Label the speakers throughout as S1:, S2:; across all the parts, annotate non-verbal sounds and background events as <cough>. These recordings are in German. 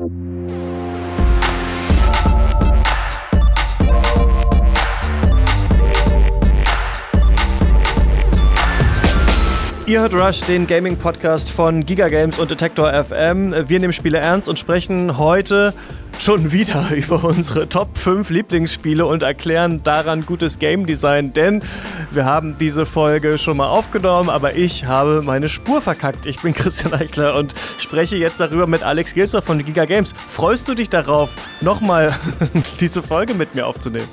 S1: you Ihr hört Rush, den Gaming-Podcast von Giga Games und Detector FM. Wir nehmen Spiele ernst und sprechen heute schon wieder <laughs> über unsere Top 5 Lieblingsspiele und erklären daran gutes Game Design, denn wir haben diese Folge schon mal aufgenommen, aber ich habe meine Spur verkackt. Ich bin <laughs> Christian Eichler und spreche jetzt darüber mit Alex Gilser von Giga Games. Freust du dich darauf, nochmal <laughs> diese Folge mit mir aufzunehmen?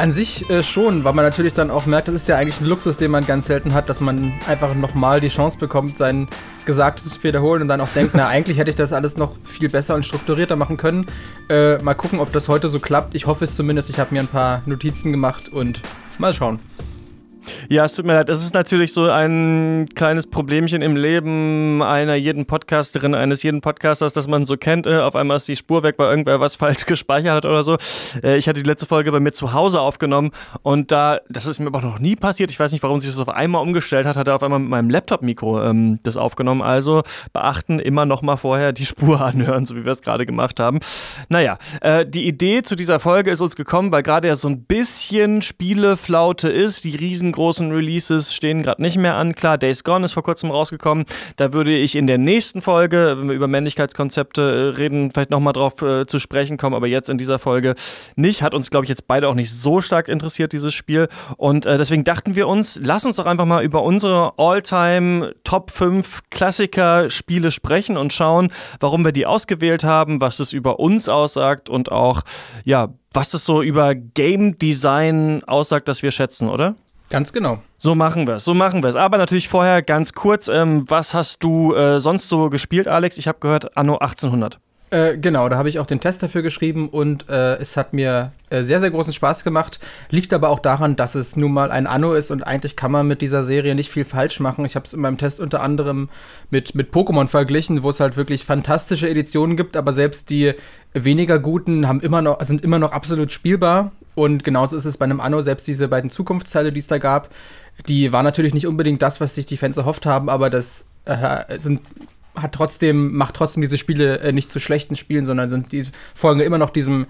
S2: An sich äh, schon, weil man natürlich dann auch merkt, das ist ja eigentlich ein Luxus, den man ganz selten hat, dass man einfach nochmal die Chance bekommt, sein Gesagtes zu wiederholen und dann auch denkt, na, <laughs> eigentlich hätte ich das alles noch viel besser und strukturierter machen können. Äh, mal gucken, ob das heute so klappt. Ich hoffe es zumindest. Ich habe mir ein paar Notizen gemacht und mal schauen.
S1: Ja, es tut mir leid. Es ist natürlich so ein kleines Problemchen im Leben einer jeden Podcasterin, eines jeden Podcasters, das man so kennt. Äh, auf einmal ist die Spur weg, weil irgendwer was <laughs> falsch gespeichert hat oder so. Äh, ich hatte die letzte Folge bei mir zu Hause aufgenommen und da, das ist mir aber noch nie passiert. Ich weiß nicht, warum sich das auf einmal umgestellt hat, hat er auf einmal mit meinem Laptop-Mikro ähm, das aufgenommen. Also beachten immer noch mal vorher die <laughs> Spur anhören, so wie wir es gerade gemacht haben. Naja, äh, die Idee zu dieser Folge ist uns gekommen, weil gerade ja so ein bisschen Spieleflaute ist. Die riesengroße großen Releases stehen gerade nicht mehr an. Klar, Days Gone ist vor kurzem rausgekommen. Da würde ich in der nächsten Folge, wenn wir über Männlichkeitskonzepte äh, reden, vielleicht nochmal drauf äh, zu sprechen kommen, aber jetzt in dieser Folge nicht. Hat uns, glaube ich, jetzt beide auch nicht so stark interessiert, dieses Spiel. Und äh, deswegen dachten wir uns, lass uns doch einfach mal über unsere All-Time Top 5 Klassiker-Spiele sprechen und schauen, warum wir die ausgewählt haben, was es über uns aussagt und auch, ja, was es so über Game Design aussagt, das wir schätzen, oder?
S2: Ganz genau.
S1: So machen wir es, so machen wir es. Aber natürlich vorher ganz kurz, ähm, was hast du äh, sonst so gespielt, Alex? Ich habe gehört, Anno 1800.
S2: Äh, genau, da habe ich auch den Test dafür geschrieben und äh, es hat mir äh, sehr, sehr großen Spaß gemacht. Liegt aber auch daran, dass es nun mal ein Anno ist und eigentlich kann man mit dieser Serie nicht viel falsch machen. Ich habe es in meinem Test unter anderem mit, mit Pokémon verglichen, wo es halt wirklich fantastische Editionen gibt, aber selbst die weniger guten haben immer noch, sind immer noch absolut spielbar. Und genauso ist es bei einem Anno, selbst diese beiden Zukunftsteile, die es da gab, die waren natürlich nicht unbedingt das, was sich die Fans erhofft haben, aber das äh, sind hat trotzdem, macht trotzdem diese Spiele äh, nicht zu schlechten Spielen, sondern sind die folgen immer noch diesem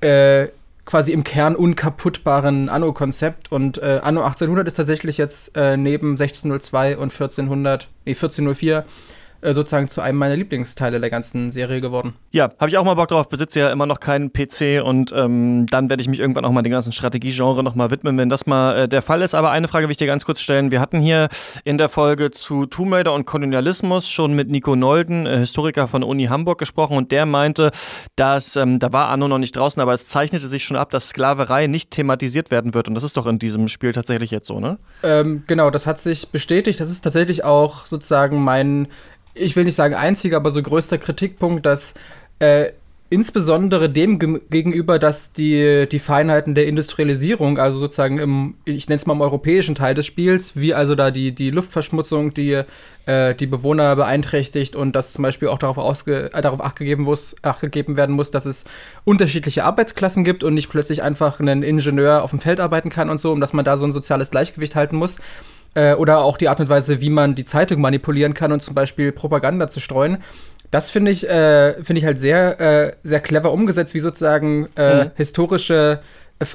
S2: äh, quasi im Kern unkaputtbaren Anno-Konzept. Und äh, Anno 1800 ist tatsächlich jetzt äh, neben 1602 und 1400, nee, 1404 äh, sozusagen zu einem meiner Lieblingsteile der ganzen Serie geworden.
S1: Ja, habe ich auch mal Bock drauf. Besitze ja immer noch keinen PC und ähm, dann werde ich mich irgendwann auch mal dem ganzen Strategiegenre noch mal widmen, wenn das mal äh, der Fall ist. Aber eine Frage will ich dir ganz kurz stellen. Wir hatten hier in der Folge zu Tomb Raider und Kolonialismus schon mit Nico Nolden, äh, Historiker von Uni Hamburg, gesprochen und der meinte, dass, ähm, da war Anno noch nicht draußen, aber es zeichnete sich schon ab, dass Sklaverei nicht thematisiert werden wird. Und das ist doch in diesem Spiel tatsächlich jetzt so, ne?
S2: Ähm, genau, das hat sich bestätigt. Das ist tatsächlich auch sozusagen mein ich will nicht sagen einziger, aber so größter Kritikpunkt, dass äh, insbesondere dem gegenüber, dass die, die Feinheiten der Industrialisierung, also sozusagen im, ich nenne es mal im europäischen Teil des Spiels, wie also da die, die Luftverschmutzung, die äh, die Bewohner beeinträchtigt und dass zum Beispiel auch darauf, ausge, äh, darauf acht, muss, acht werden muss, dass es unterschiedliche Arbeitsklassen gibt und nicht plötzlich einfach ein Ingenieur auf dem Feld arbeiten kann und so, um dass man da so ein soziales Gleichgewicht halten muss. Äh, oder auch die Art und Weise, wie man die Zeitung manipulieren kann und zum Beispiel Propaganda zu streuen. Das finde ich, äh, find ich halt sehr, äh, sehr clever umgesetzt, wie sozusagen äh, mhm. historische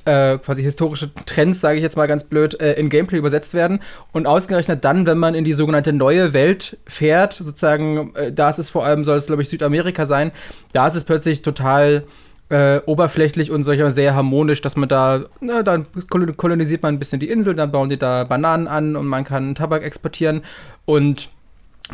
S2: äh, quasi historische Trends, sage ich jetzt mal ganz blöd, äh, in Gameplay übersetzt werden. Und ausgerechnet dann, wenn man in die sogenannte neue Welt fährt, sozusagen, äh, da ist es vor allem, soll es, glaube ich, Südamerika sein, da ist es plötzlich total äh, oberflächlich und solcher sehr harmonisch, dass man da, na, dann kolonisiert man ein bisschen die Insel, dann bauen die da Bananen an und man kann Tabak exportieren. Und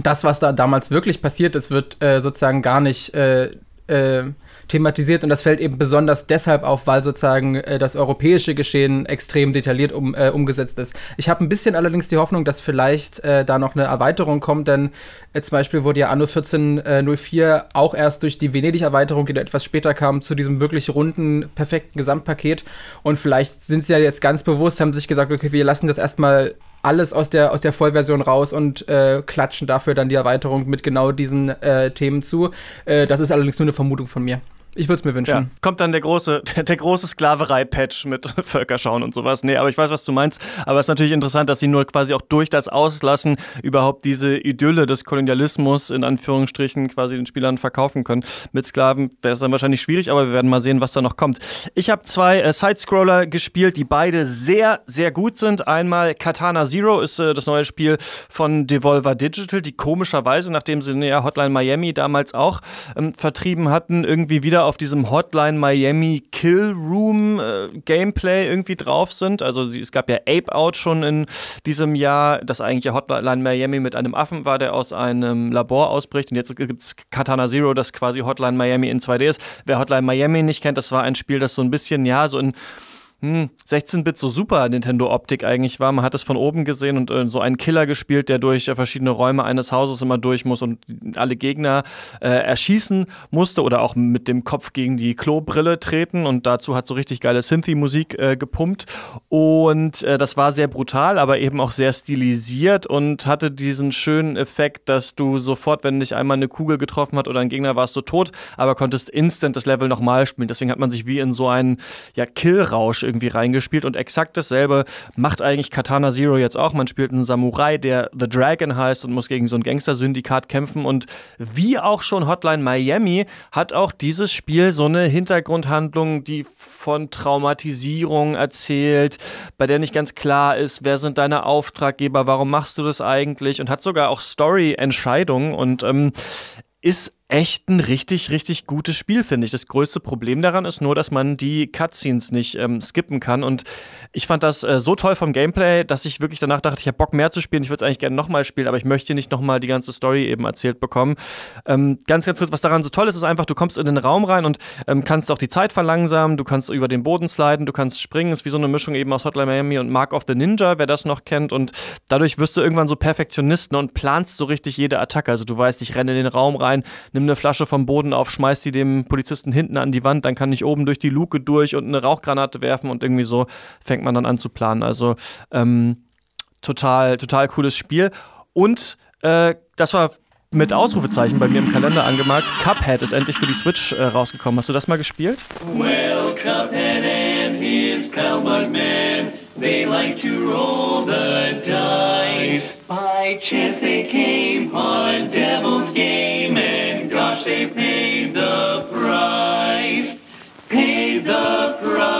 S2: das, was da damals wirklich passiert ist, wird äh, sozusagen gar nicht äh, äh thematisiert und das fällt eben besonders deshalb auf, weil sozusagen äh, das europäische Geschehen extrem detailliert um, äh, umgesetzt ist. Ich habe ein bisschen allerdings die Hoffnung, dass vielleicht äh, da noch eine Erweiterung kommt, denn äh, zum Beispiel wurde ja Anno 1404 äh, auch erst durch die Venedig-Erweiterung, die da etwas später kam, zu diesem wirklich runden, perfekten Gesamtpaket und vielleicht sind sie ja jetzt ganz bewusst, haben sich gesagt, okay, wir lassen das erstmal alles aus der, aus der Vollversion raus und äh, klatschen dafür dann die Erweiterung mit genau diesen äh, Themen zu. Äh, das ist allerdings nur eine Vermutung von mir Ich würde es mir wünschen. Ja,
S1: kommt dann der große, <laughs> der, der große Sklaverei-Patch mit <laughs> Völkerschauen und sowas. Nee, aber ich weiß, was du meinst. Aber es ist natürlich interessant, dass sie nur quasi auch durch das Auslassen überhaupt diese Idylle des Kolonialismus in Anführungsstrichen quasi den Spielern verkaufen können. Mit Sklaven wäre es dann wahrscheinlich schwierig, aber wir werden mal sehen, was da noch kommt. Ich habe zwei äh, Sidescroller gespielt, die beide sehr, sehr gut sind. Einmal Katana Zero ist äh, das neue Spiel von Devolver Digital, die komischerweise, nachdem sie ja Hotline Miami damals auch ähm, vertrieben hatten, irgendwie wieder auf diesem Hotline Miami Kill Room äh, Gameplay irgendwie drauf sind. Also sie, es gab ja Ape Out schon in diesem Jahr, das eigentlich Hotline Miami mit einem Affen war, der aus einem Labor ausbricht. Und jetzt gibt es Katana Zero, das quasi Hotline Miami in 2D ist. Wer Hotline Miami nicht kennt, das war ein Spiel, das so ein bisschen, ja, so in hm, 16-Bit so super Nintendo-Optik eigentlich war. Man hat es von oben gesehen und äh, so einen Killer gespielt, der durch äh, verschiedene Räume eines Hauses immer durch muss und alle Gegner äh, erschießen musste oder auch mit dem Kopf gegen die Klobrille treten. Und dazu hat so richtig geile Synthy-Musik äh, gepumpt. Und äh, das war sehr brutal, aber eben auch sehr stilisiert und hatte diesen schönen Effekt, dass du sofort, wenn dich einmal eine Kugel getroffen hat oder ein Gegner, warst du tot, aber konntest instant das Level nochmal spielen. Deswegen hat man sich wie in so einen ja, Kill-Rausch irgendwie reingespielt und exakt dasselbe macht eigentlich Katana Zero jetzt auch. Man spielt einen Samurai, der The Dragon heißt und muss gegen so ein Gangster-Syndikat kämpfen. Und wie auch schon Hotline Miami hat auch dieses Spiel so eine Hintergrundhandlung, die von Traumatisierung erzählt, bei der nicht ganz klar ist, wer sind deine Auftraggeber, warum machst du das eigentlich? Und hat sogar auch Story-Entscheidungen. Und ähm, ist echt ein richtig, richtig gutes Spiel, finde ich. Das größte Problem daran ist nur, dass man die Cutscenes nicht ähm, skippen kann. Und ich fand das äh, so toll vom Gameplay, dass ich wirklich danach dachte, ich habe Bock mehr zu spielen. Ich würde es eigentlich gerne nochmal spielen, aber ich möchte nicht nochmal die ganze Story eben erzählt bekommen. Ähm, ganz, ganz kurz, was daran so toll ist, ist einfach, du kommst in den Raum rein und ähm, kannst auch die Zeit verlangsamen, du kannst über den Boden sliden, du kannst springen. Ist wie so eine Mischung eben aus Hotline Miami und Mark of the Ninja, wer das noch kennt. Und dadurch wirst du irgendwann so Perfektionist ne, und planst so richtig jede Attacke. Also du weißt, ich renne in den Raum rein, nimm eine Flasche vom Boden auf, schmeiß sie dem Polizisten hinten an die Wand, dann kann ich oben durch die Luke durch und eine Rauchgranate werfen und irgendwie so fängt man dann an zu planen. Also ähm, total, total cooles Spiel. Und äh, das war mit Ausrufezeichen bei mir im Kalender angemerkt. Cuphead ist endlich für die Switch äh, rausgekommen. Hast du das mal gespielt? Well, Cuphead and his pal Bugman, they like to roll the dice. By chance they came on Devil's Game gosh, they paid the price. Paid the price.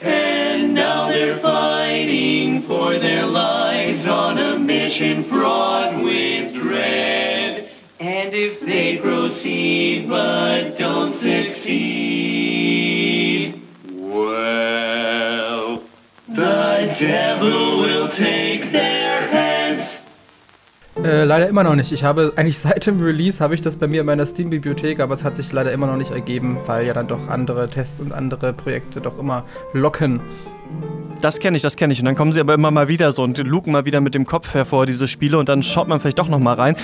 S1: And now they're fighting for their lives on a mission fraught with dread. And if they proceed but don't succeed, well, the devil will take heads.
S2: Äh, leider immer noch nicht. Ich habe eigentlich seit dem Release habe ich das bei mir in meiner Steam-Bibliothek, aber es hat sich leider immer noch nicht ergeben, weil ja dann doch andere Tests und andere Projekte doch immer locken.
S1: Das kenne ich, das kenne ich. Und dann kommen sie aber immer mal wieder so und luken mal wieder mit dem Kopf hervor, diese Spiele, und dann schaut man vielleicht doch noch mal rein.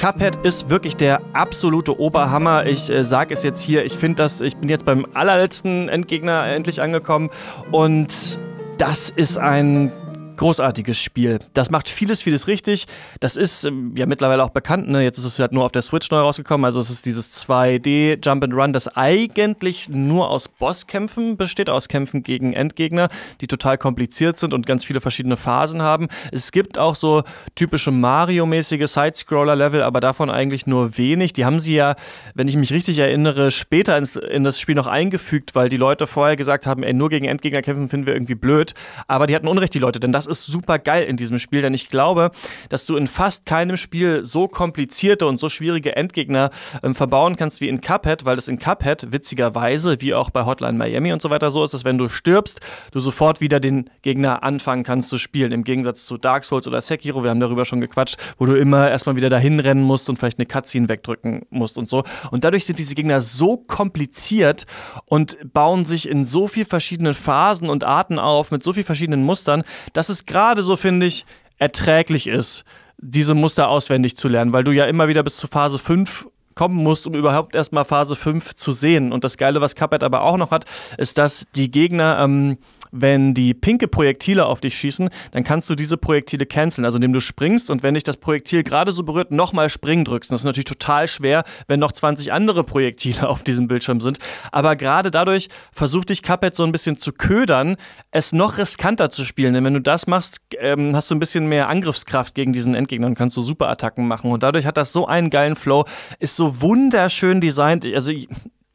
S1: Cuphead ist wirklich der absolute Oberhammer. Ich äh, sage es jetzt hier, ich finde das, ich bin jetzt beim allerletzten Endgegner endlich angekommen und das ist ein großartiges Spiel. Das macht vieles, vieles richtig. Das ist ähm, ja mittlerweile auch bekannt. Ne? Jetzt ist es halt nur auf der Switch neu rausgekommen. Also es ist dieses 2D Jump and Run, das eigentlich nur aus Bosskämpfen besteht, aus Kämpfen gegen Endgegner, die total kompliziert sind und ganz viele verschiedene Phasen haben. Es gibt auch so typische Mario-mäßige Side-Scroller-Level, aber davon eigentlich nur wenig. Die haben sie ja, wenn ich mich richtig erinnere, später ins, in das Spiel noch eingefügt, weil die Leute vorher gesagt haben, ey, nur gegen Endgegner kämpfen finden wir irgendwie blöd. Aber die hatten Unrecht, die Leute, denn das das ist super geil in diesem Spiel, denn ich glaube, dass du in fast keinem Spiel so komplizierte und so schwierige Endgegner ähm, verbauen kannst wie in Cuphead, weil das in Cuphead witzigerweise, wie auch bei Hotline Miami und so weiter so ist, dass wenn du stirbst, du sofort wieder den Gegner anfangen kannst zu spielen. Im Gegensatz zu Dark Souls oder Sekiro, wir haben darüber schon gequatscht, wo du immer erstmal wieder dahin rennen musst und vielleicht eine Cutscene wegdrücken musst und so. Und dadurch sind diese Gegner so kompliziert und bauen sich in so viel verschiedenen Phasen und Arten auf, mit so viel verschiedenen Mustern, dass es es gerade so, finde ich, erträglich ist, diese Muster auswendig zu lernen, weil du ja immer wieder bis zu Phase 5 kommen musst, um überhaupt erstmal Phase 5 zu sehen. Und das Geile, was Cuphead aber auch noch hat, ist, dass die Gegner ähm, wenn die pinke Projektile auf dich schießen, dann kannst du diese Projektile canceln, also indem du springst und wenn dich das Projektil gerade so berührt, nochmal springen drückst. Und das ist natürlich total schwer, wenn noch 20 andere Projektile <laughs> auf diesem Bildschirm sind. Aber gerade dadurch versucht dich Cuphead so ein bisschen zu ködern, es noch riskanter zu spielen. Denn wenn du das machst, ähm, hast du ein bisschen mehr Angriffskraft gegen diesen Endgegner und kannst so Superattacken machen. Und dadurch hat das so einen geilen Flow, ist so wunderschön designt. Also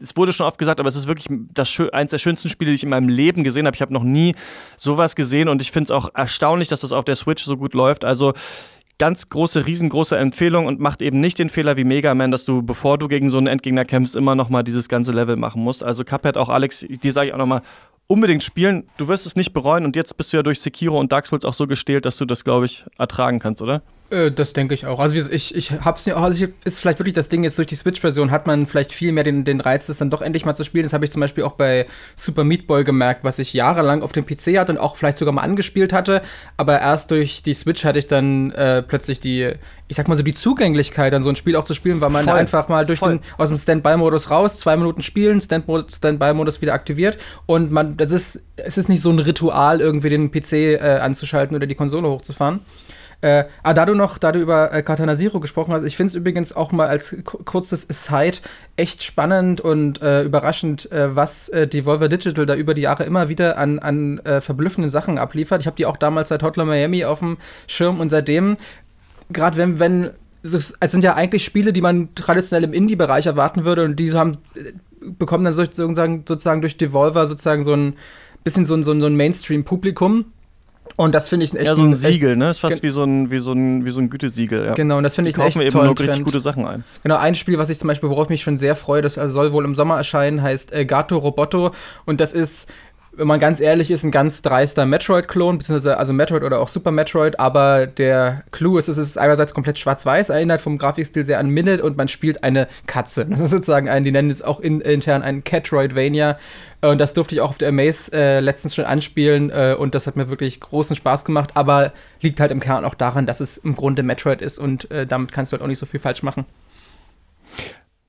S1: es wurde schon oft gesagt, aber es ist wirklich das, eins der schönsten Spiele, die ich in meinem Leben gesehen habe. Ich habe noch nie sowas gesehen und ich finde es auch erstaunlich, dass das auf der Switch so gut läuft. Also ganz große, riesengroße Empfehlung und macht eben nicht den Fehler wie Mega Man, dass du, bevor du gegen so einen Endgegner kämpfst, immer nochmal dieses ganze Level machen musst. Also Cuphead, auch Alex, dir sage ich auch nochmal, unbedingt spielen. Du wirst es nicht bereuen und jetzt bist du ja durch Sekiro und Dark Souls auch so gestählt, dass du das, glaube ich, ertragen kannst, oder?
S2: Äh, das denke ich auch. Also ich, ich hab's nicht, also ich, ist vielleicht wirklich das Ding jetzt durch die Switch-Version hat man vielleicht viel mehr den, den Reiz, das dann doch endlich mal zu spielen. Das habe ich zum Beispiel auch bei Super Meat Boy gemerkt, was ich jahrelang auf dem PC hatte und auch vielleicht sogar mal angespielt hatte. Aber erst durch die Switch hatte ich dann äh, plötzlich die, ich sag mal so, die Zugänglichkeit, dann so ein Spiel auch zu spielen, weil man Voll. einfach mal durch Voll. den, aus dem Standby-Modus raus, zwei Minuten spielen, Standby-Modus wieder aktiviert und man, das ist, es ist nicht so ein Ritual, irgendwie den PC äh, anzuschalten oder die Konsole hochzufahren. Äh, aber da du noch, da du über äh, Katana Zero gesprochen hast, ich finde es übrigens auch mal als kurzes Aside echt spannend und äh, überraschend, äh, was äh, Devolver Digital da über die Jahre immer wieder an, an äh, verblüffenden Sachen abliefert. Ich habe die auch damals seit Hotline Miami auf dem Schirm und seitdem, gerade wenn, wenn es sind ja eigentlich Spiele, die man traditionell im Indie-Bereich erwarten würde und diese haben äh, bekommen dann sozusagen, sozusagen durch Devolver sozusagen so ein bisschen so ein, so ein Mainstream-Publikum und das finde ich
S1: echt. Ja, so ein Siegel, ne? Ist fast wie so ein, wie so ein, wie so ein Gütesiegel, ja.
S2: Genau, und das finde ich
S1: ein echt eben nur richtig gute Sachen ein.
S2: Genau, ein Spiel, was ich zum Beispiel, worauf ich mich schon sehr freue, das soll wohl im Sommer erscheinen, heißt äh, Gato Roboto. Und das ist wenn man ganz ehrlich ist, ein ganz dreister Metroid-Klon, beziehungsweise also Metroid oder auch Super Metroid, aber der Clou ist, es ist einerseits komplett schwarz-weiß, erinnert vom Grafikstil sehr an Minute und man spielt eine Katze. Das ist sozusagen ein, die nennen es auch in, intern ein Catroidvania und das durfte ich auch auf der Amaze äh, letztens schon anspielen äh, und das hat mir wirklich großen Spaß gemacht, aber liegt halt im Kern auch daran, dass es im Grunde Metroid ist und äh, damit kannst du halt auch nicht so viel falsch machen.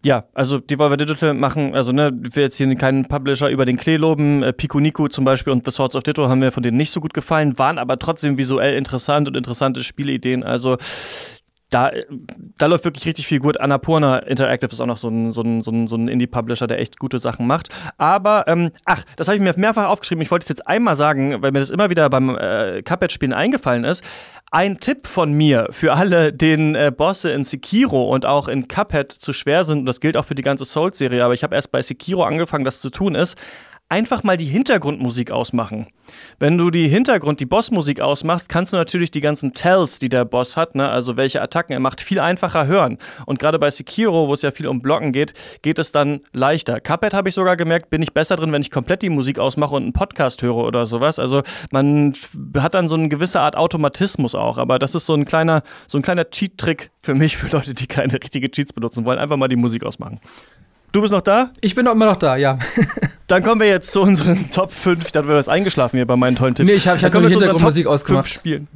S1: Ja, also Devolver Digital machen, also ne, will jetzt hier keinen Publisher über den Klee loben. Äh, Pico Nico zum Beispiel und The Swords of Ditto haben mir von denen nicht so gut gefallen, waren aber trotzdem visuell interessant und interessante Spielideen. Also da, da läuft wirklich richtig viel gut. Annapurna Interactive ist auch noch so ein, so ein, so ein, so ein Indie-Publisher, der echt gute Sachen macht. Aber, ähm, ach, das habe ich mir mehrfach aufgeschrieben. Ich wollte es jetzt einmal sagen, weil mir das immer wieder beim äh, Cuphead-Spielen eingefallen ist. Ein Tipp von mir für alle, denen äh, Bosse in Sekiro und auch in Cuphead zu schwer sind, und das gilt auch für die ganze Souls-Serie, aber ich habe erst bei Sekiro angefangen, das zu tun, ist, einfach mal die Hintergrundmusik ausmachen. Wenn du die Hintergrund, die Bossmusik ausmachst, kannst du natürlich die ganzen Tells, die der Boss hat, ne, also welche Attacken er macht, viel einfacher hören. Und gerade bei Sekiro, wo es ja viel um Blocken geht, geht es dann leichter. Cuphead habe ich sogar gemerkt, bin ich besser drin, wenn ich komplett die Musik ausmache und einen Podcast höre oder sowas. Also man hat dann so eine gewisse Art Automatismus auch. Aber das ist so ein kleiner, so ein kleiner Cheat-Trick für mich, für Leute, die keine richtige Cheats benutzen wollen. Einfach mal die Musik ausmachen. Du bist noch da?
S2: Ich bin immer noch da, ja. <laughs>
S1: Dann kommen wir jetzt zu unseren Top 5. Ich dachte, du wärst eingeschlafen hier bei meinen tollen Tipps.
S2: Nee, ich habe hab nur die Hintergrundmusik ausgemacht.
S1: Spielen.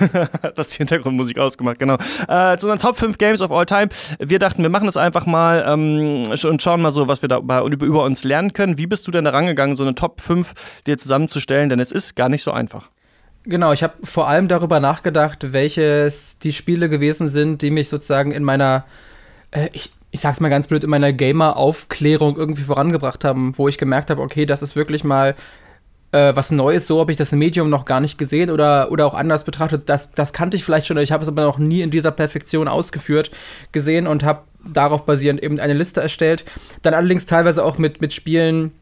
S1: <laughs> das ist die Hintergrundmusik ausgemacht, genau. Äh, zu unseren Top 5 Games of All Time. Wir dachten, wir machen das einfach mal ähm, und schauen mal so, was wir da über, über uns lernen können. Wie bist du denn da rangegangen, so eine Top 5 dir zusammenzustellen? Denn es ist gar nicht so einfach.
S2: Genau, ich habe vor allem darüber nachgedacht, welches die Spiele gewesen sind, die mich sozusagen in meiner äh, ich, ich sag's mal ganz blöd, in meiner Gamer-Aufklärung irgendwie vorangebracht haben, wo ich gemerkt habe, okay, das ist wirklich mal äh, was Neues, so habe ich das Medium noch gar nicht gesehen oder, oder auch anders betrachtet. Das, das kannte ich vielleicht schon, ich habe es aber noch nie in dieser Perfektion ausgeführt gesehen und habe darauf basierend eben eine Liste erstellt. Dann allerdings teilweise auch mit, mit Spielen,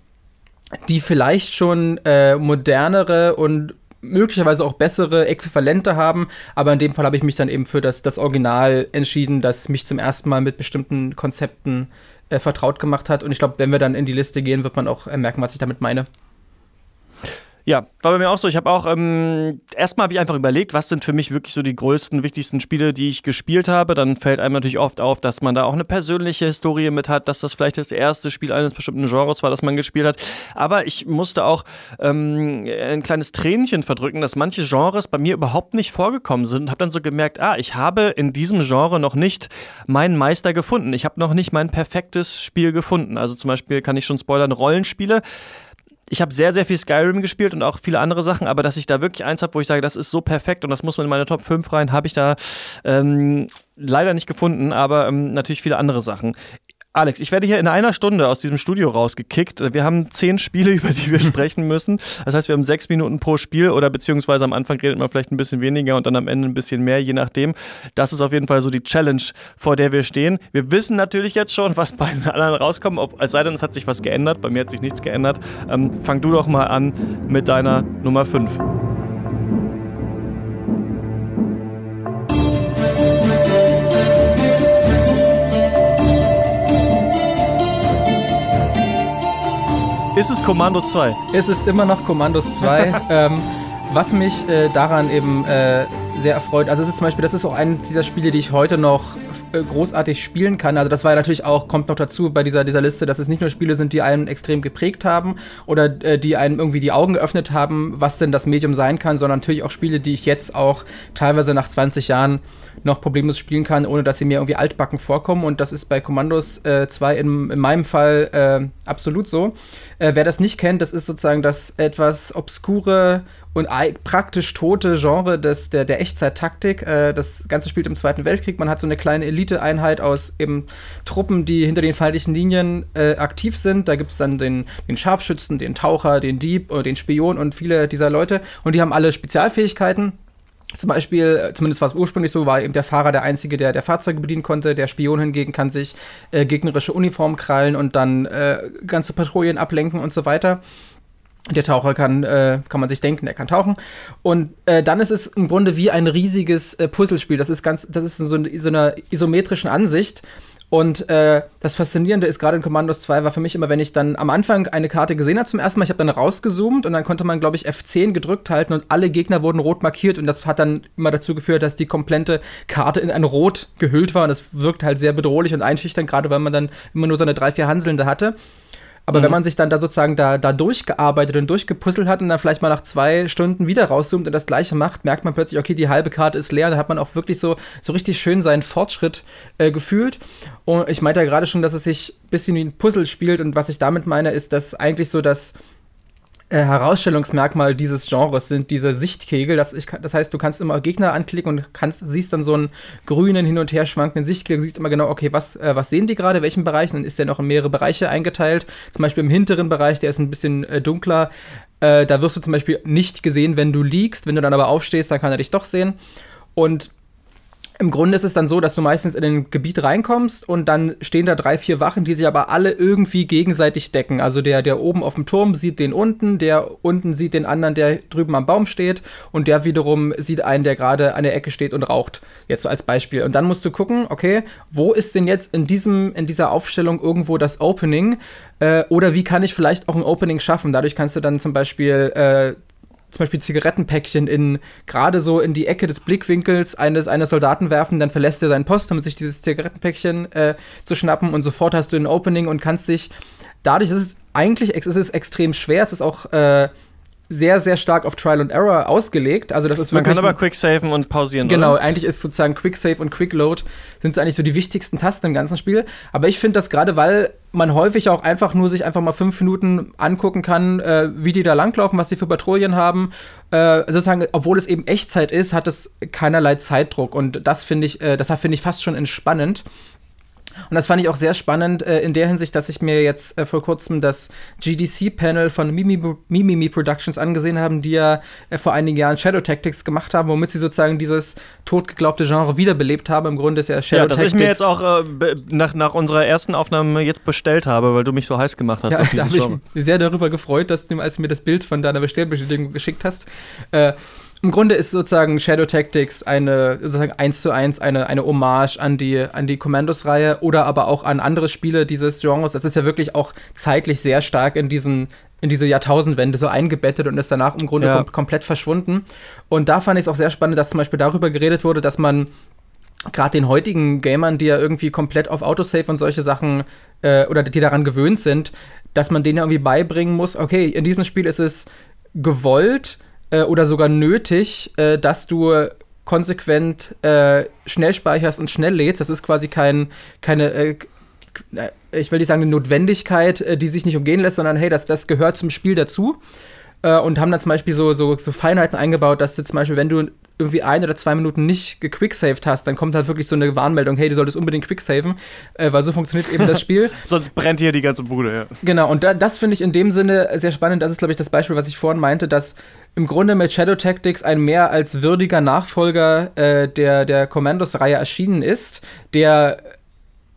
S2: die vielleicht schon äh, modernere und möglicherweise auch bessere Äquivalente haben, aber in dem Fall habe ich mich dann eben für das, das Original entschieden, das mich zum ersten Mal mit bestimmten Konzepten äh, vertraut gemacht hat. Und ich glaube, wenn wir dann in die Liste gehen, wird man auch äh, merken, was ich damit meine.
S1: Ja, war bei mir auch so. Ich habe auch, ähm, erstmal habe ich einfach überlegt, was sind für mich wirklich so die größten, wichtigsten Spiele, die ich gespielt habe. Dann fällt einem natürlich oft auf, dass man da auch eine persönliche Historie mit hat, dass das vielleicht das erste Spiel eines bestimmten Genres war, das man gespielt hat. Aber ich musste auch ähm, ein kleines Tränchen verdrücken, dass manche Genres bei mir überhaupt nicht vorgekommen sind. Habe dann so gemerkt, ah, ich habe in diesem Genre noch nicht meinen Meister gefunden. Ich habe noch nicht mein perfektes Spiel gefunden. Also zum Beispiel kann ich schon spoilern, Rollenspiele ich habe sehr, sehr viel Skyrim gespielt und auch viele andere Sachen, aber dass ich da wirklich eins habe, wo ich sage, das ist so perfekt und das muss man in meine Top 5 rein, habe ich da ähm, leider nicht gefunden, aber ähm, natürlich viele andere Sachen. Alex, ich werde hier in einer Stunde aus diesem Studio rausgekickt. Wir haben zehn Spiele, <laughs> über die wir sprechen müssen. Das heißt, wir haben sechs Minuten pro Spiel oder beziehungsweise am Anfang redet man vielleicht ein bisschen weniger und dann am Ende ein bisschen mehr, je nachdem. Das ist auf jeden Fall so die Challenge, vor der wir stehen. Wir wissen natürlich jetzt schon, was bei den anderen rauskommt, ob, es sei denn, es hat sich was geändert. Bei mir hat sich nichts geändert. Ähm, fang du doch mal an mit deiner Nummer 5. Ist es Kommandos 2?
S2: Es ist immer noch Kommandos <laughs> 2. ähm, was mich äh, daran eben äh, sehr erfreut, also es ist zum Beispiel, das ist auch eines dieser Spiele, die ich heute noch äh, großartig spielen kann. Also das war ja natürlich auch, kommt noch dazu bei dieser, dieser Liste, dass es nicht nur Spiele sind, die einen extrem geprägt haben oder äh, die einem irgendwie die Augen geöffnet haben, was denn das Medium sein kann, sondern natürlich auch Spiele, die ich jetzt auch teilweise nach 20 Jahren noch problemlos spielen kann, ohne dass sie mir irgendwie altbacken vorkommen. Und das ist bei Commandos 2 äh, in, in, meinem Fall absolut so. Äh, wer das nicht kennt, das ist sozusagen das etwas obskure und praktisch tote Genre des, der, der Echtzeit-Taktik. Äh, das Ganze spielt im Zweiten Weltkrieg. Man hat so eine kleine Elite-Einheit aus eben Truppen, die hinter den feindlichen Linien äh, aktiv sind. Da gibt es dann den, den Scharfschützen, den Taucher, den Dieb, äh, den Spion und viele dieser Leute. Und die haben alle Spezialfähigkeiten. Zum Beispiel, zumindest war es ursprünglich so, war eben der Fahrer der Einzige, der der Fahrzeuge bedienen konnte. Der Spion hingegen kann sich äh, gegnerische Uniformen krallen und dann äh, ganze Patrouillen ablenken und so weiter. Der Taucher kann, äh, kann man sich denken, er kann tauchen. Und äh, dann ist es im Grunde wie ein riesiges äh, Puzzlespiel. Das ist ganz, das ist so, in so einer isometrischen Ansicht. Und äh, das Faszinierende ist gerade in Commandos 2 war für mich immer, wenn ich dann am Anfang eine Karte gesehen habe zum ersten Mal, ich habe dann rausgezoomt und dann konnte man, glaube ich, F10 gedrückt halten und alle Gegner wurden rot markiert und das hat dann immer dazu geführt, dass die komplette Karte in ein Rot gehüllt war und das wirkt halt sehr bedrohlich und einschüchternd, gerade weil man dann immer nur seine drei, vier Hanselnde hatte. Aber mhm. wenn man sich dann da sozusagen da, da durchgearbeitet und durchgepuzzelt hat und dann vielleicht mal nach zwei Stunden wieder rauszoomt und das gleiche macht, merkt man plötzlich, okay, die halbe Karte ist leer. Da hat man auch wirklich so, so richtig schön seinen Fortschritt äh, gefühlt. Und ich meinte ja gerade schon, dass es sich ein bisschen wie ein Puzzle spielt. Und was ich damit meine, ist, dass eigentlich so das äh, Herausstellungsmerkmal dieses Genres sind diese Sichtkegel. Das, ich, das heißt, du kannst immer Gegner anklicken und kannst, siehst dann so einen grünen, hin und her schwankenden Sichtkegel. Du siehst immer genau, okay, was, äh, was sehen die gerade, welchen Bereich? dann ist der noch in mehrere Bereiche eingeteilt. Zum Beispiel im hinteren Bereich, der ist ein bisschen äh, dunkler. Äh, da wirst du zum Beispiel nicht gesehen, wenn du liegst. Wenn du dann aber aufstehst, dann kann er dich doch sehen. Und im Grunde ist es dann so, dass du meistens in ein Gebiet reinkommst und dann stehen da drei, vier Wachen, die sich aber alle irgendwie gegenseitig decken. Also der, der oben auf dem Turm sieht den unten, der unten sieht den anderen, der drüben am Baum steht und der wiederum sieht einen, der gerade an der Ecke steht und raucht. Jetzt als Beispiel. Und dann musst du gucken, okay, wo ist denn jetzt in, diesem, in dieser Aufstellung irgendwo das Opening? Äh, oder wie kann ich vielleicht auch ein Opening schaffen? Dadurch kannst du dann zum Beispiel äh, zum Beispiel Zigarettenpäckchen in gerade so in die Ecke des Blickwinkels eines, eines Soldaten werfen, dann verlässt er seinen Post, um sich dieses Zigarettenpäckchen äh, zu schnappen und sofort hast du ein Opening und kannst dich dadurch ist es eigentlich es ist extrem schwer, es ist auch äh, sehr, sehr stark auf Trial and Error ausgelegt. Also das ist
S1: Man kann aber Quicksaven und pausieren.
S2: Genau, oder? eigentlich ist sozusagen Quicksave und Quickload sind so eigentlich so die wichtigsten Tasten im ganzen Spiel. Aber ich finde das gerade, weil man häufig auch einfach nur sich einfach mal fünf Minuten angucken kann, äh, wie die da langlaufen, was die für Patrouillen haben. Äh, sozusagen, obwohl es eben Echtzeit ist, hat es keinerlei Zeitdruck. Und das finde ich, äh, deshalb finde ich fast schon entspannend. Und das fand ich auch sehr spannend äh, in der Hinsicht, dass ich mir jetzt äh, vor kurzem das GDC-Panel von Mimimi, Mimimi Productions angesehen habe, die ja äh, vor einigen Jahren Shadow Tactics gemacht haben, womit sie sozusagen dieses totgeglaubte Genre wiederbelebt haben. Im Grunde ist ja Shadow
S1: ja, das
S2: Tactics.
S1: ich mir jetzt auch äh, nach, nach unserer ersten Aufnahme jetzt bestellt habe, weil du mich so heiß gemacht hast.
S2: Ja, <laughs> da habe ich mich sehr darüber gefreut, dass du, als du mir das Bild von deiner Bestellbestätigung geschickt hast, äh, im Grunde ist sozusagen Shadow Tactics eine sozusagen eins zu eins eine, eine Hommage an die, an die Commandos-Reihe oder aber auch an andere Spiele dieses Genres. Es ist ja wirklich auch zeitlich sehr stark in diesen in diese Jahrtausendwende so eingebettet und ist danach im Grunde
S1: Ja.
S2: kom komplett verschwunden. Und da fand ich es auch sehr spannend, dass zum Beispiel darüber geredet wurde, dass man gerade den heutigen Gamern, die ja irgendwie komplett auf Autosave und solche Sachen äh, oder die daran gewöhnt sind, dass man denen ja irgendwie beibringen muss, okay, in diesem Spiel ist es gewollt äh, oder sogar nötig, äh, dass du konsequent äh, schnell speicherst und schnell lädst. Das ist quasi kein, keine, äh, ich will nicht sagen eine Notwendigkeit, äh, die sich nicht umgehen lässt, sondern hey, das, das gehört zum Spiel dazu. Und haben dann zum Beispiel so, so, so Feinheiten eingebaut, dass du zum Beispiel, wenn du irgendwie ein oder zwei Minuten nicht gequicksaved hast, dann kommt halt wirklich so eine Warnmeldung, hey, du solltest unbedingt quicksaven, äh, weil so funktioniert eben das Spiel. <laughs>
S1: Sonst brennt hier die ganze Bude, ja.
S2: Genau, und da, das finde ich in dem Sinne sehr spannend. Das ist, glaube ich, das Beispiel, was ich vorhin meinte, dass im Grunde mit Shadow Tactics ein mehr als würdiger Nachfolger äh, der, der Commandos-Reihe erschienen ist, der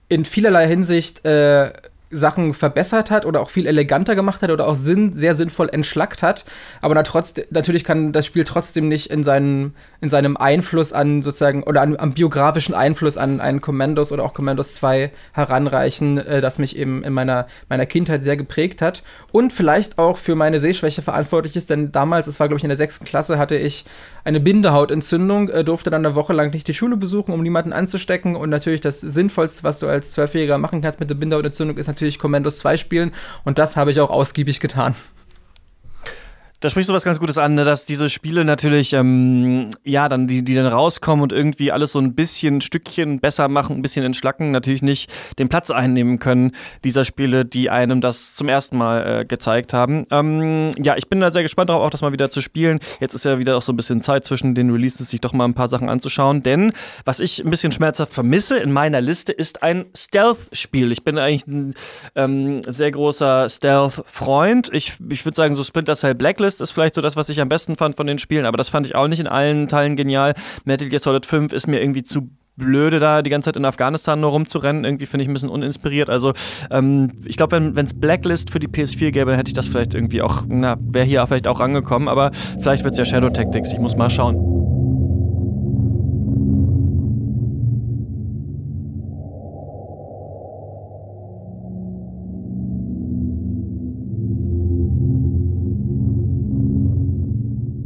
S2: in vielerlei Hinsicht äh, Sachen verbessert hat oder auch viel eleganter gemacht hat oder auch Sinn, sehr sinnvoll entschlackt hat. Aber natürlich kann das Spiel trotzdem nicht in, seinen, in seinem Einfluss an sozusagen oder an, am biografischen Einfluss an einen Commandos oder auch Commandos 2 heranreichen, äh, das mich eben in meiner, meiner Kindheit sehr geprägt hat und vielleicht auch für meine Sehschwäche verantwortlich ist, denn damals, es war glaube ich in der sechsten Klasse, hatte ich eine Bindehautentzündung, äh, durfte dann eine Woche lang nicht die Schule besuchen, um niemanden anzustecken und natürlich das Sinnvollste, was du als Zwölfjähriger machen kannst mit der Bindehautentzündung, ist natürlich Commandos 2 spielen und das habe ich auch ausgiebig getan.
S1: Da sprichst du was ganz Gutes an, ne, dass diese Spiele natürlich, ähm, ja, dann, die, die dann rauskommen und irgendwie alles so ein bisschen, Stückchen besser machen, ein bisschen entschlacken, natürlich nicht den Platz einnehmen können, dieser Spiele, die einem das zum ersten Mal äh, gezeigt haben. Ähm, ja, ich bin da sehr gespannt darauf, auch das mal wieder zu spielen. Jetzt ist ja wieder auch so ein bisschen Zeit zwischen den Releases, sich doch mal ein paar Sachen anzuschauen, denn was ich ein bisschen schmerzhaft vermisse in meiner Liste ist ein Stealth-Spiel. Ich bin eigentlich ein ähm, sehr großer Stealth-Freund. Ich, ich würde sagen, so Splinter Cell Blacklist ist vielleicht so das, was ich am besten fand von den Spielen, aber das fand ich auch nicht in allen Teilen genial. Metal Gear Solid 5 ist mir irgendwie zu blöde da die ganze Zeit in Afghanistan nur rumzurennen. Irgendwie finde ich ein bisschen uninspiriert. Also ähm, ich glaube, wenn es Blacklist für die PS4 gäbe, dann hätte ich das vielleicht irgendwie auch, na, wäre hier vielleicht auch rangekommen, aber vielleicht wird es ja Shadow Tactics. Ich muss mal schauen.